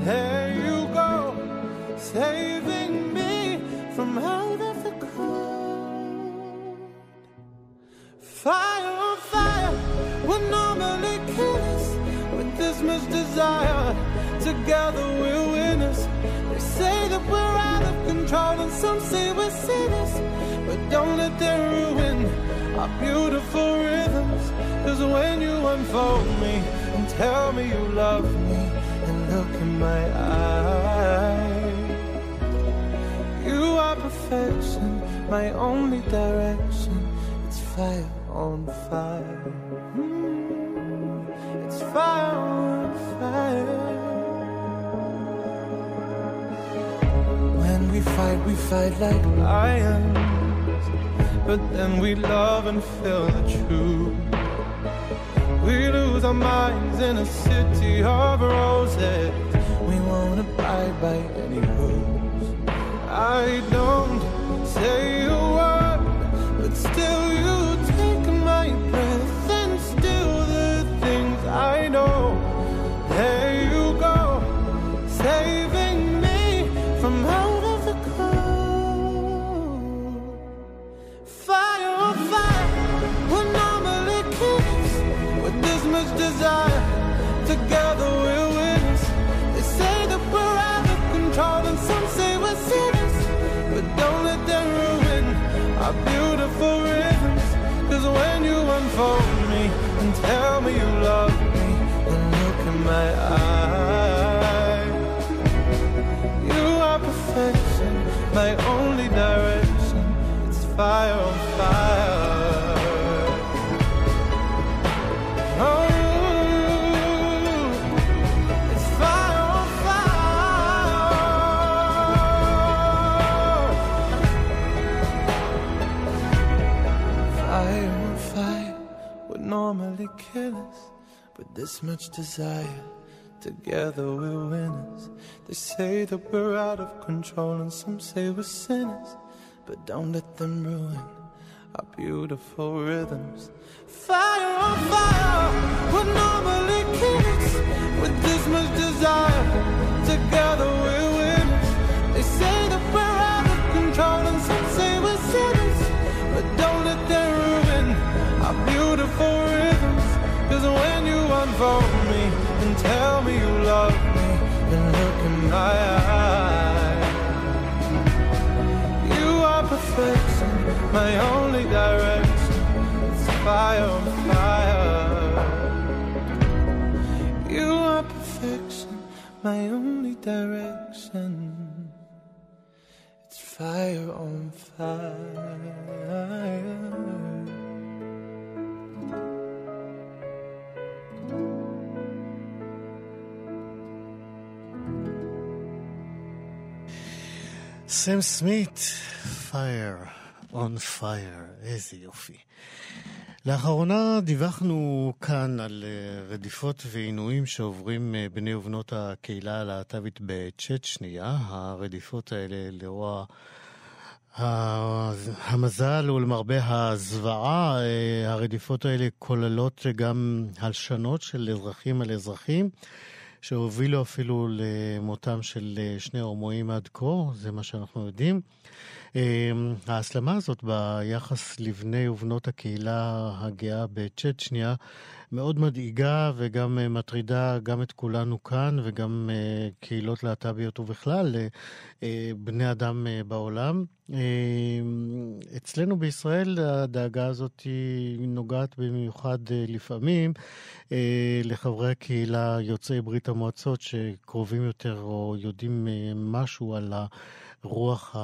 There you go, saving me from out of the cold. Fire on fire would normally kill us with this much desire. Together we're winners. They say that we're out of control, and some say we're sinners. But don't let them ruin our beautiful rhythms. Cause when you unfold me and tell me you love me and look in my eyes, you are perfection, my only direction. It's fire on fire. Mm, it's fire on fire. When we fight, we fight like lions. But then we love and feel the truth We lose our minds in a city of roses. We won't abide by any rules. I don't say a word, much desire. Together we're winners. They say that we're out of control, and some say we're sinners. But don't let them ruin our beautiful rhythms. Fire on fire would normally kiss with this much desire. Together we're winners. They say that we're out of control, and some say we're sinners. But don't let them ruin our beautiful rhythms. Cause when you unfold me and tell me you love me, and look in my eyes. You are perfection, my only direction. It's fire on fire. You are perfection, my only direction. It's fire on fire.
סם סמית, Fire on Fire, איזה יופי. לאחרונה דיווחנו כאן על אה, רדיפות ועינויים שעוברים אה, בני ובנות הקהילה הלהט"בית בצ'צ'ניה. הרדיפות האלה ה- המזל ולמרבה הזוועה, אה, הרדיפות האלה כוללות גם הלשנות של אזרחים על אזרחים. שהובילו אפילו למותם של אה, שני הומואים עד כה, זה מה שאנחנו יודעים. אה, ההסלמה הזאת ביחס לבני ובנות הקהילה הגאה בצ'צ'ניה מאוד מדאיגה וגם אה, מטרידה גם את כולנו כאן וגם קהילות להט"ביות ובכלל בני אדם בעולם. אצלנו בישראל הדאגה הזאת היא נוגעת במיוחד לפעמים לחברי הקהילה יוצאי ברית המועצות שקרובים יותר או יודעים משהו על הרוח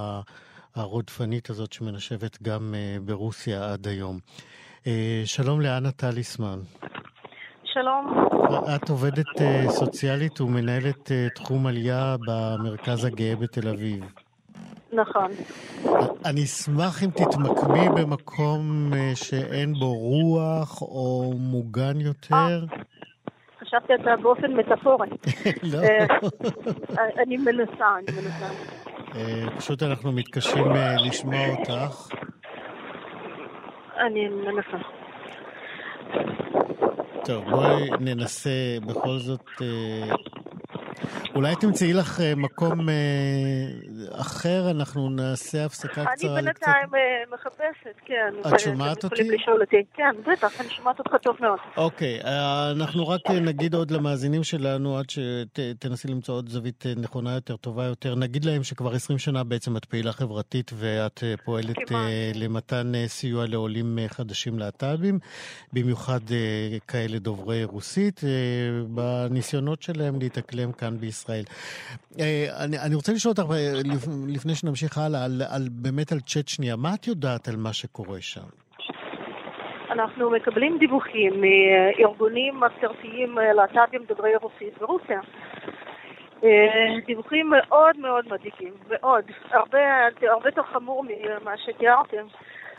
הרודפנית הזאת שמנשבת גם ברוסיה עד היום. שלום לאנה טליסמן.
שלום.
את עובדת סוציאלית ומנהלת תחום עלייה במרכז הגאה בתל אביב.
נכון.
אני אשמח אם תתמקמי במקום שאין בו רוח או מוגן יותר.
חשבתי אתה באופן מטאפורי.
לא.
אני מנסה, אני מנסה.
פשוט אנחנו מתקשים לשמוע אותך.
אני מנסה.
טוב, בואי ננסה בכל זאת... אולי תמצאי לך מקום אחר, אנחנו נעשה הפסקה קצרה.
אני בינתיים מחפשת, כן.
את שומעת אותי.
כן, בטח, אני שומעת אותך טוב מאוד.
אוקיי, אנחנו רק נגיד עוד למאזינים שלנו, עד שתנסי למצוא עוד זווית נכונה יותר, טובה יותר. נגיד להם שכבר 20 שנה בעצם את פעילה חברתית ואת פועלת למתן סיוע לעולים חדשים להט"בים, במיוחד כאלה דוברי רוסית, בניסיונות שלהם להתאקלם כאן בישראל. אני, אני רוצה לשאול אותך, לפני שנמשיך הלאה, על, על, באמת על צ'צ'ניה, מה את יודעת על מה שקורה שם?
אנחנו מקבלים דיווחים מארגונים מסורתיים להט"בים דוברי רוסית ברוסיה. דיווחים מאוד מאוד מדאיגים, מאוד. הרבה, הרבה יותר חמור ממה שתיארתם.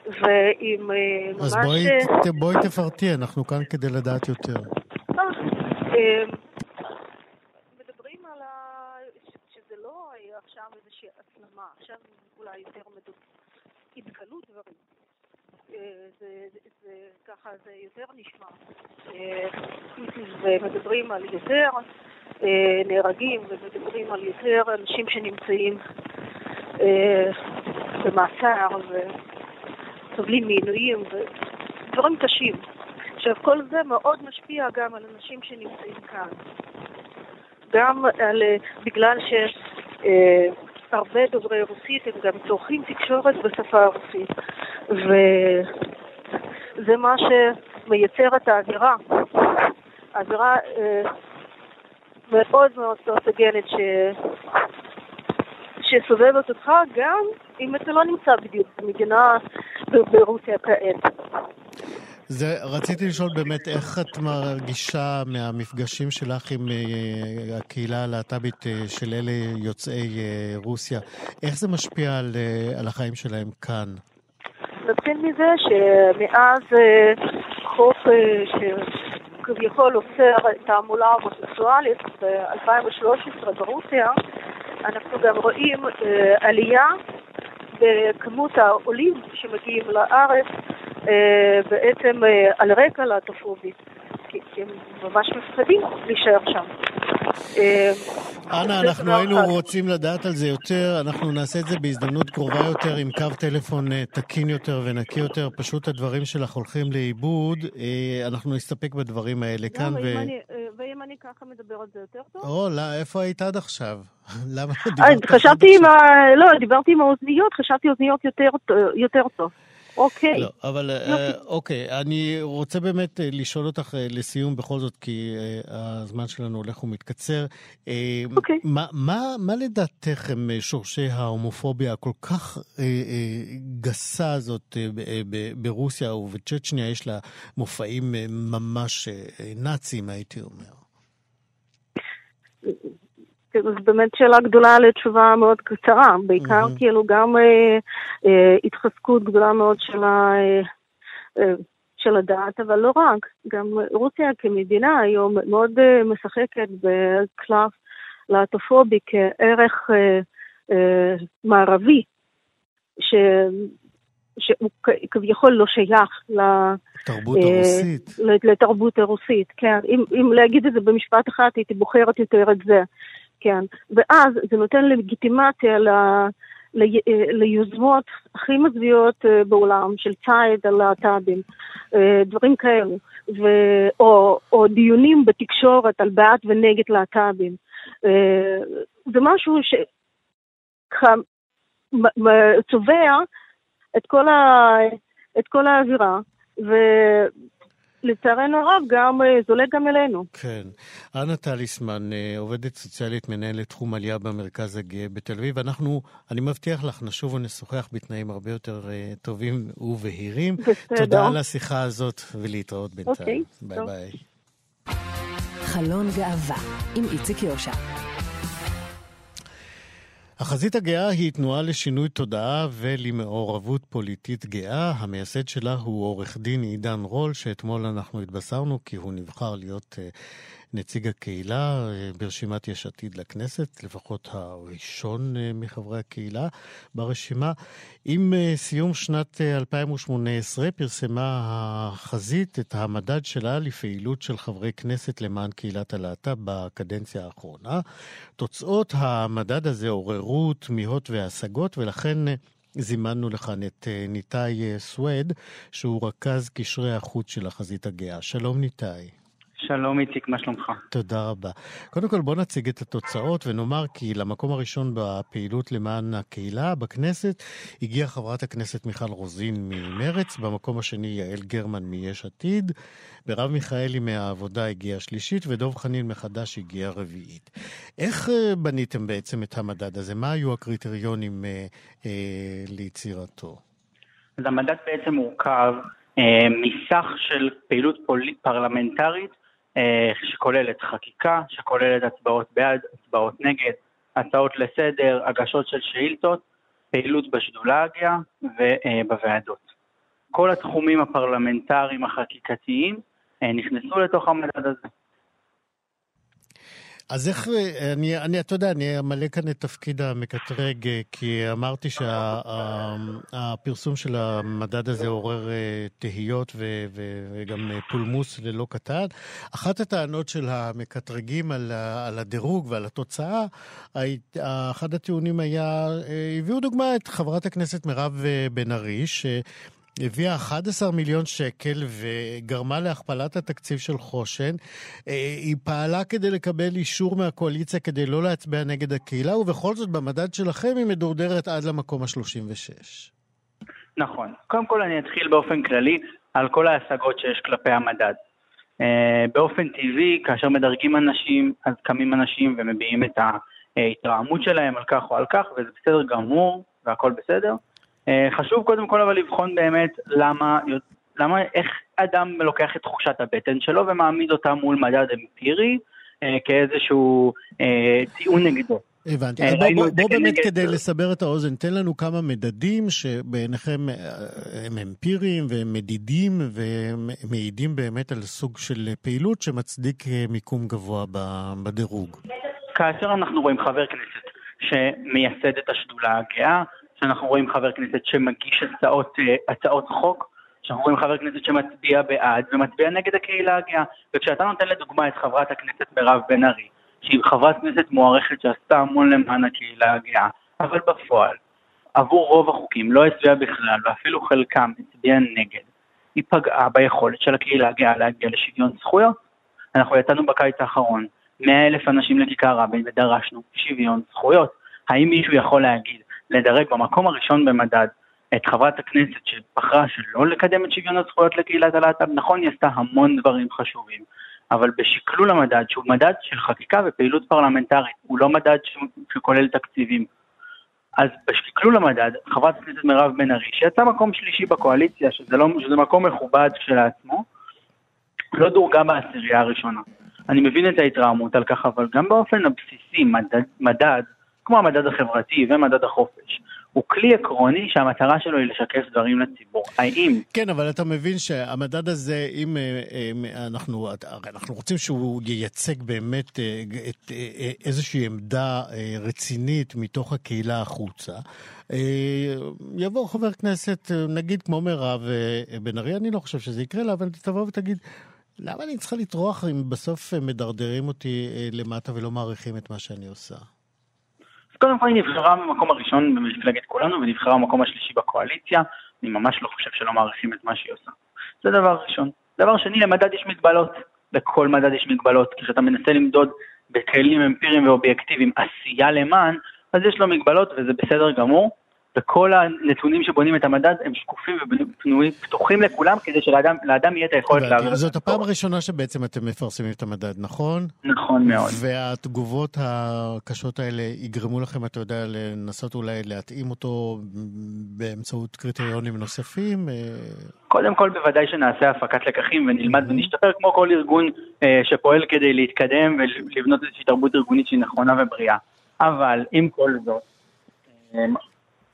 ועם אה, ממש...
אז בואי,
אה,
בואי תפרטי, אנחנו כאן כדי לדעת יותר.
אה, אה, מדברים על ה... ש- שזה לא היה עכשיו הסלמה, עכשיו אולי יותר מדוב... התגלו דברים. אה, זה, זה, זה ככה, זה יותר נשמע. אה, ומדברים על יותר אה, נהרגים, ומדברים על יותר אנשים שנמצאים במעצר וסובלים מעינויים ודברים קשים. עכשיו, כל זה מאוד משפיע גם על אנשים שנמצאים כאן. גם על, בגלל שהרבה דוברי רוסית הם גם צורכים תקשורת בשפה הרוסית, וזה מה שמייצר את האווירה. האווירה אה, מאוד מאוד פרטגנית ש... שסובבת אותך גם אם אתה לא נמצא בדיוק במדינה ברוסיה כעת.
זה, רציתי לשאול באמת איך את מרגישה מהמפגשים שלך עם אה, הקהילה הלהט"בית אה, של אלה יוצאי אה, רוסיה. איך זה משפיע על, על החיים שלהם כאן?
נתחיל מזה שמאז חוק שכביכול אוסר תעמולה הומוסקסואלית ב-2013 ברוסיה, אנחנו גם רואים עלייה בכמות העולים שמגיעים לארץ בעצם אה, על רקע להט"פובי, כי הם ממש מפחדים להישאר שם. אה,
אנה, אנחנו היינו. רוצים לדעת על זה יותר, אנחנו נעשה את זה בהזדמנות קרובה יותר עם קו טלפון אה, תקין יותר ונקי יותר, פשוט הדברים שלך הולכים לאיבוד, אה, אנחנו נסתפק בדברים האלה כאן.
לא,
ו...
ואם אני- אה, ככה מדברת זה יותר טוב?
או, לא, איפה היית עד עכשיו? למה
אה,
דיברת עד
חשבתי עם
עכשיו?
ה... לא, דיברתי עם האוזניות, חשבתי אוזניות יותר טוב. אוקיי.
לא, אבל אה, אוקיי, אני רוצה באמת אה, לשאול אותך אה, לסיום בכל זאת, כי הזמן שלנו הולך ומתקצר.
אוקיי.
מה- מה מה לדעתך הם שורשי ההומופוביה הכל כך אה, אה, גסה הזאת אה, אה, ברוסיה ובצ'צ'ניה? יש לה מופעים ממש נאציים, הייתי אומר.
כן, זו באמת שאלה גדולה לתשובה מאוד קצרה. בעיקר
מהמם.
כאילו גם אה, אה, התחזקות גדולה מאוד של, ה, אה, אה, של הדת, אבל לא רק. גם רוסיה כמדינה היום מאוד אה, משחקת בקלף להט"פובי כערך אה, אה, מערבי, ש... שהוא כביכול לא שייך ל...
תרבות
אה,
הרוסית.
לתרבות הרוסית, כן. אם, אם להגיד את זה במשפט אחד, הייתי בוחרת יותר את זה, כן. ואז זה נותן לגיטימציה ל, ל, ליוזמות הכי מזוויעות אה, בעולם, של ציד על להט"בים, אה, דברים כאלו, ו, או, או דיונים בתקשורת על בעד ונגד להט"בים. אה, זה משהו ש... ככה, מ- מ- צובע את כל, ה, את כל האווירה, ולצערנו הרב גם אה, זולג גם אלינו.
כן. אנה טליסמן, אה, עובדת סוציאלית, מנהלת תחום עלייה במרכז הגאה בתל אביב. אנחנו, אני מבטיח לך, נשוב ונשוחח בתנאים הרבה יותר אה, טובים ובהירים.
בסדר.
תודה על השיחה הזאת, ולהתראות בינתיים.
אוקיי,
ביי
טוב.
ביי.
חלון גאווה עם איציק יושע.
החזית הגאה היא תנועה לשינוי תודעה ולמעורבות פוליטית גאה. המייסד שלה הוא עורך דין עידן רול, שאתמול אנחנו התבשרנו כי הוא נבחר להיות אה, נציג הקהילה אה, ברשימת יש עתיד לכנסת, לפחות הראשון אה, מחברי הקהילה ברשימה. עם אה, סיום שנת אה, 2018 פרסמה החזית את המדד שלה לפעילות של חברי כנסת למען קהילת הלהט"ב בקדנציה האחרונה. תוצאות המדד הזה עוררו תמיהות והשגות, ולכן זימנו לכאן את ניתאי סווד, שהוא רכז קשרי החוץ של החזית הגאה. שלום ניתאי.
שלום איציק, מה שלומך?
תודה רבה. קודם כל בוא נציג את התוצאות ונאמר כי למקום הראשון בפעילות למען הקהילה בכנסת הגיעה חברת הכנסת מיכל רוזין ממרץ, במקום השני יעל גרמן מיש עתיד, מרב מיכאלי מהעבודה הגיעה שלישית ודב חנין מחדש הגיעה רביעית. איך אה, בניתם בעצם את המדד הזה? מה היו הקריטריונים אה, אה, ליצירתו?
אז המדד בעצם מורכב אה, מסך של פעילות פולי, פרלמנטרית שכוללת חקיקה, שכוללת הצבעות בעד, הצבעות נגד, הצעות לסדר, הגשות של שאילתות, פעילות בשדולה הגאה ובוועדות. כל התחומים הפרלמנטריים החקיקתיים נכנסו לתוך המדד הזה.
אז איך, אני, אני, אתה יודע, אני אמלא כאן את תפקיד המקטרג, כי אמרתי שהפרסום שה, של המדד הזה עורר תהיות ו, וגם פולמוס ללא קטן. אחת הטענות של המקטרגים על, על הדירוג ועל התוצאה, אחד הטיעונים היה, הביאו דוגמה את חברת הכנסת מירב בן ארי, ש... הביאה 11 מיליון שקל וגרמה להכפלת התקציב של חושן. אה, היא פעלה כדי לקבל אישור מהקואליציה כדי לא להצביע נגד הקהילה, ובכל זאת במדד שלכם היא מדורדרת עד למקום ה-36.
נכון. קודם כל אני אתחיל באופן כללי על כל ההשגות שיש כלפי המדד. אה, באופן טבעי, כאשר מדרגים אנשים, אז קמים אנשים ומביעים את ההתרעמות שלהם על כך או על כך, וזה בסדר גמור והכל בסדר. אה, חשוב קודם כל אבל לבחון באמת למה, למה, איך אדם לוקח את תחושת הבטן שלו ומעמיד אותה מול מדד אמפירי אה, כאיזשהו אה, טיעון נגדו.
הבנתי. אז בוא, בוא, בוא באמת כדי לסבר את האוזן, תן לנו כמה מדדים שבעיניכם הם אמפיריים והם מדידים ומעידים באמת על סוג של פעילות שמצדיק מיקום גבוה בדירוג.
כאשר אנחנו רואים חבר כנסת שמייסד את השדולה הגאה, שאנחנו רואים חבר כנסת שמגיש הצעות, אה, הצעות חוק, שאנחנו רואים חבר כנסת שמצביע בעד ומצביע נגד הקהילה הגאה. וכשאתה נותן לדוגמה את חברת הכנסת מירב בן ארי, שהיא חברת כנסת מוערכת שעשתה המון למען הקהילה הגאה, אבל בפועל, עבור רוב החוקים לא הצביעה בכלל, ואפילו חלקם הצביעה נגד, היא פגעה ביכולת של הקהילה הגאה להגיע לשוויון זכויות. אנחנו יצאנו בקיץ האחרון 100 אלף אנשים לכיכר רבין ודרשנו שוויון זכויות. האם מישהו יכול להגיד לדרג במקום הראשון במדד את חברת הכנסת שבחרה שלא לקדם את שוויון הזכויות לקהילת הלהט"ב, נכון, היא עשתה המון דברים חשובים, אבל בשקלול המדד, שהוא מדד של חקיקה ופעילות פרלמנטרית, הוא לא מדד שכולל תקציבים. אז בשקלול המדד, חברת הכנסת מירב בן ארי, שיצאה מקום שלישי בקואליציה, שזה, לא, שזה מקום מכובד כשלעצמו, לא דורגה בעשירייה הראשונה. אני מבין את ההתרעמות על כך, אבל גם באופן הבסיסי, מדד, מדד כמו המדד החברתי ומדד החופש, הוא כלי עקרוני שהמטרה שלו היא לשקף דברים לציבור. האם...
כן, אבל אתה מבין שהמדד הזה, אם אה, אה, אנחנו, אנחנו רוצים שהוא ייצג באמת אה, את איזושהי עמדה רצינית מתוך הקהילה החוצה, יבוא חבר כנסת, נגיד כמו מירב בן ארי, אני לא חושב שזה יקרה לה, אבל תבוא ותגיד... למה אני צריכה לטרוח אם בסוף מדרדרים אותי למטה ולא מעריכים את מה שאני עושה?
קודם כל היא נבחרה במקום הראשון במפלגת כולנו ונבחרה במקום השלישי בקואליציה, אני ממש לא חושב שלא מעריכים את מה שהיא עושה. זה דבר ראשון. דבר שני, למדד יש מגבלות. לכל מדד יש מגבלות. כשאתה מנסה למדוד בכלים אמפיריים ואובייקטיביים עשייה למען, אז יש לו מגבלות וזה בסדר גמור. וכל הנתונים שבונים את המדד הם שקופים ופתוחים לכולם כדי שלאדם יהיה את היכולת להעביר.
זאת הפעם הראשונה שבעצם אתם מפרסמים את המדד, נכון?
נכון מאוד.
והתגובות הקשות האלה יגרמו לכם, אתה יודע, לנסות אולי להתאים אותו באמצעות קריטריונים נוספים?
קודם כל בוודאי שנעשה הפקת לקחים ונלמד ונשתפר כמו כל ארגון אה, שפועל כדי להתקדם ולבנות איזושהי תרבות ארגונית שהיא נכונה ובריאה. אבל עם כל זאת, אה,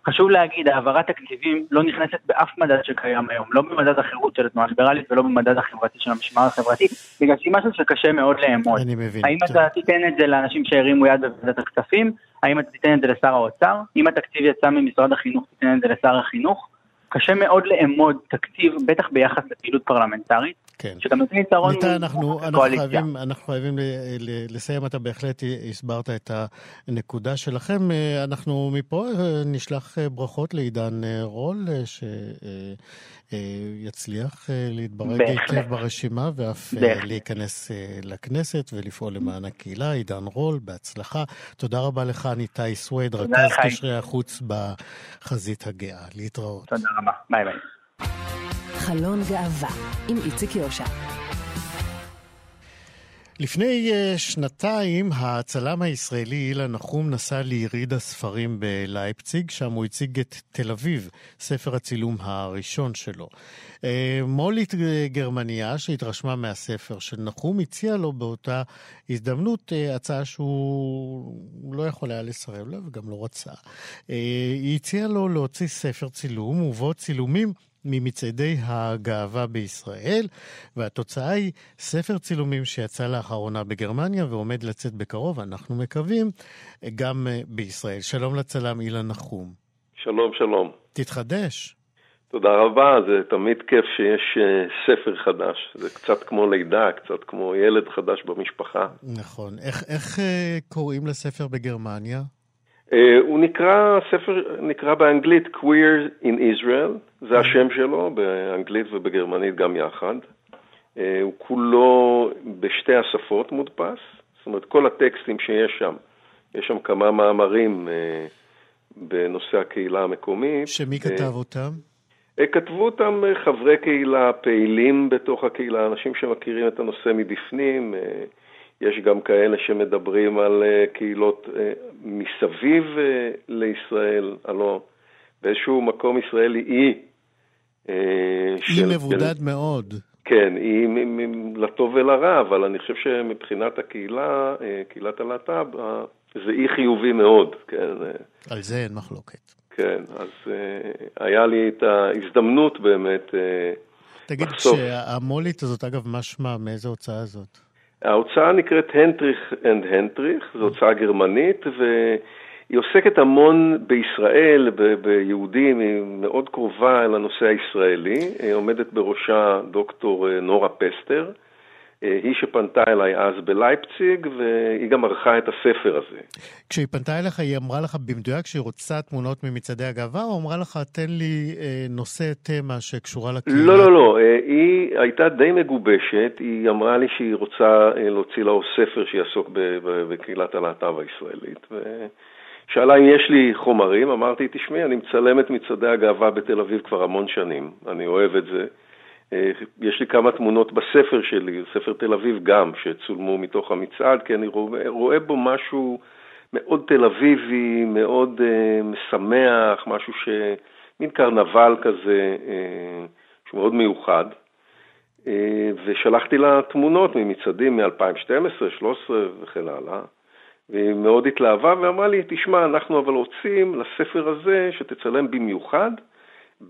חשוב להגיד, העברת תקציבים לא נכנסת באף מדד שקיים היום, לא במדד החירות של התנועה הליברלית ולא במדד החברתי של המשמר החברתי, בגלל שהיא משהו שקשה מאוד לאמוד.
אני מבין.
האם אתה תיתן את זה לאנשים שהרימו יד בוועדת הכספים? האם אתה תיתן את זה לשר האוצר? אם התקציב יצא ממשרד החינוך, תיתן את זה לשר החינוך? קשה מאוד לאמוד תקציב, בטח ביחס לפעילות פרלמנטרית,
כן.
שגם נותן יתרון
ניתן, אנחנו, אנחנו חייבים, אנחנו חייבים ל, ל, לסיים, אתה בהחלט הסברת את הנקודה שלכם. אנחנו מפה נשלח ברכות לעידן רול, שיצליח להתברג היטב ברשימה ואף בהחלט. להיכנס לכנסת ולפעול למען הקהילה. עידן רול, בהצלחה. תודה רבה לך, ניתאי סוויד, רכז קשרי החוץ בחזית הגאה. להתראות.
תודה רבה, ביי ביי.
חלון גאווה עם איציק יושע.
לפני אה, שנתיים הצלם הישראלי אילן נחום נסע ליריד הספרים בלייפציג, שם הוא הציג את תל אביב, ספר הצילום הראשון שלו. Uh, מולית גרמניה, שהתרשמה מהספר של נחום, הציעה לו באותה הזדמנות uh, הצעה שהוא לא יכול היה לסרב לה וגם לא רצה. היא הציעה לו להוציא ספר צילום ובו צילומים ממצעדי הגאווה בישראל, והתוצאה היא ספר צילומים שיצא לאחרונה בגרמניה ועומד לצאת בקרוב, אנחנו מקווים, גם אה, בישראל. שלום לצלם אילן נחום.
שלום, שלום.
תתחדש.
תודה רבה, זה תמיד כיף שיש uh, ספר חדש. זה קצת כמו לידה, קצת כמו ילד חדש במשפחה.
נכון. איך, איך uh, קוראים לספר בגרמניה?
Uh, הוא נקרא, ספר נקרא באנגלית Queer in Israel, זה השם שלו, באנגלית ובגרמנית גם יחד. Uh, הוא כולו בשתי השפות מודפס, זאת אומרת כל הטקסטים שיש שם, יש שם כמה מאמרים uh, בנושא הקהילה המקומית.
שמי כתב אותם?
כתבו אותם חברי קהילה, פעילים בתוך הקהילה, אנשים שמכירים את הנושא מבפנים. יש גם כאלה שמדברים על קהילות מסביב לישראל, הלוא באיזשהו מקום ישראל היא אי.
אי מבודד של... מאוד.
כן, היא לטוב ולרע, אבל אני חושב שמבחינת הקהילה, קהילת הלהט"ב, זה הכי חיובי מאוד, כן.
על זה אין מחלוקת.
כן, אז היה לי את ההזדמנות באמת
תגיד, לחשוף. תגיד, שהמו"לית הזאת, אגב, מה שמה? מאיזה הוצאה זאת?
ההוצאה נקראת הנטריך אנד הנטריך, זו הוצאה גרמנית, והיא עוסקת המון בישראל, ב- ביהודים, היא מאוד קרובה אל הנושא הישראלי. עומדת בראשה דוקטור נורה פסטר. היא שפנתה אליי אז בלייפציג, והיא גם ערכה את הספר הזה.
כשהיא פנתה אליך, היא אמרה לך במדויק שהיא רוצה תמונות ממצעדי הגאווה, או אמרה לך, תן לי אה, נושא תמה שקשורה לקהילה?
לא, לא, לא. אה, היא הייתה די מגובשת, היא אמרה לי שהיא רוצה אה, להוציא לה ספר שיעסוק בקהילת הלהט"ב הישראלית. שאלה אם יש לי חומרים, אמרתי, תשמעי, אני מצלם את מצעדי הגאווה בתל אביב כבר המון שנים, אני אוהב את זה. אה, יש לי כמה תמונות בספר שלי, ספר תל אביב גם, שצולמו מתוך המצעד, כי אני רואה, רואה בו משהו מאוד תל אביבי, מאוד uh, משמח, משהו ש... מין קרנבל כזה, uh, שהוא מאוד מיוחד. Uh, ושלחתי לה תמונות ממצעדים מ-2012, 2013 וכן הלאה. והיא מאוד התלהבה ואמרה לי, תשמע, אנחנו אבל רוצים לספר הזה שתצלם במיוחד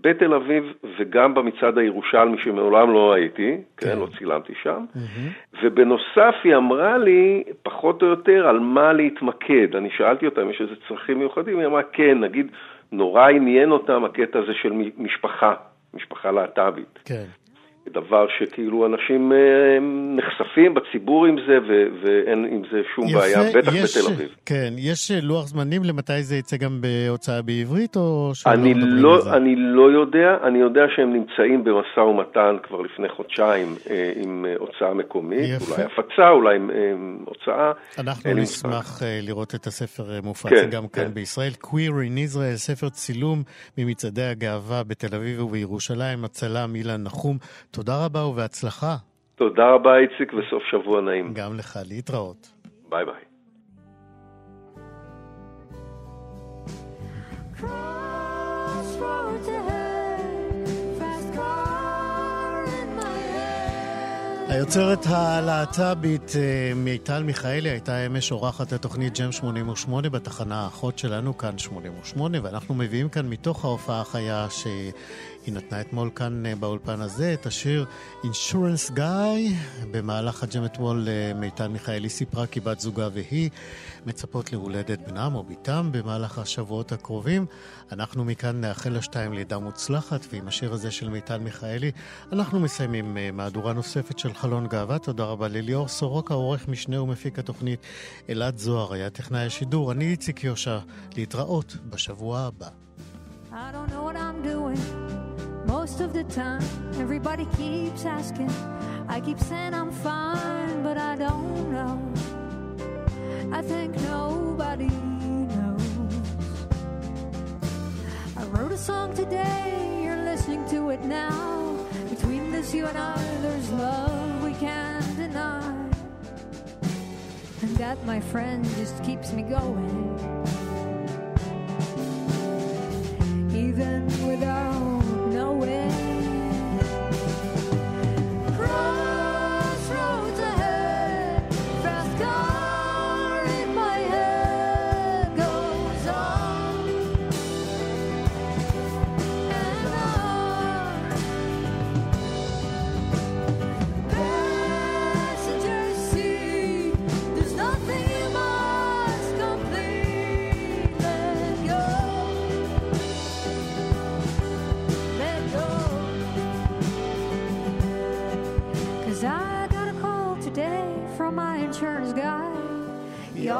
בתל אביב וגם במצעד הירושלמי שמעולם לא הייתי, כן, כן לא צילמתי שם, mm-hmm. ובנוסף היא אמרה לי פחות או יותר על מה להתמקד. אני שאלתי אותה אם יש איזה צרכים מיוחדים, היא אמרה כן, נגיד נורא עניין אותם הקטע הזה של משפחה, משפחה להט"בית.
כן.
דבר שכאילו אנשים אה, נחשפים בציבור עם זה, ו- ואין עם זה שום יפה, בעיה, בטח יש, בתל אביב.
כן, יש לוח זמנים למתי זה יצא גם בהוצאה בעברית, או
אני לא, לא אני לא יודע, אני יודע שהם נמצאים במשא ומתן כבר לפני חודשיים אה, עם אה, הוצאה מקומית, יפה. אולי הפצה, אולי אה, הוצאה.
אנחנו נשמח אה, לראות את הספר מופץ כן, גם כן. כאן בישראל. Queer in Israel, ספר צילום ממצעדי הגאווה בתל אביב ובירושלים, הצלם אילן נחום. תודה רבה ובהצלחה.
תודה רבה, איציק, וסוף שבוע נעים.
גם לך, להתראות.
ביי ביי.
היוצרת הלהט"בית אה, מיטל מיכאלי הייתה אמש אורחת התוכנית ג'ם 88 בתחנה האחות שלנו, כאן 88, ואנחנו מביאים כאן מתוך ההופעה החיה שהיא נתנה אתמול כאן אה, באולפן הזה את השיר Insurance Guy. במהלך הג'ם אתמול אה, מיטל מיכאלי סיפרה כי בת זוגה והיא מצפות להולדת בנם או בתם במהלך השבועות הקרובים. אנחנו מכאן נאחל לשתיים לידה מוצלחת, ועם השיר הזה של מיטל מיכאלי אנחנו מסיימים מהדורה נוספת של חלון גאווה. תודה רבה לליאור סורוקה, עורך משנה ומפיק התוכנית אלעד זוהר, היה טכנאי השידור. אני איציק יושע, להתראות בשבוע הבא. I don't know what I'm doing most of the time. Everybody keeps asking. I keep saying I'm fine, but I don't know. I think nobody knows. I wrote a song today, you're listening to it now. Between this, you and I, there's love we can't deny. And that, my friend, just keeps me going. Even without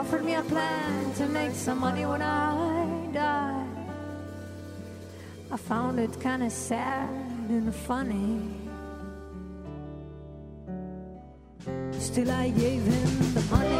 offered me a plan to make some money when I die. I found it kinda sad and funny. Still, I gave him the money.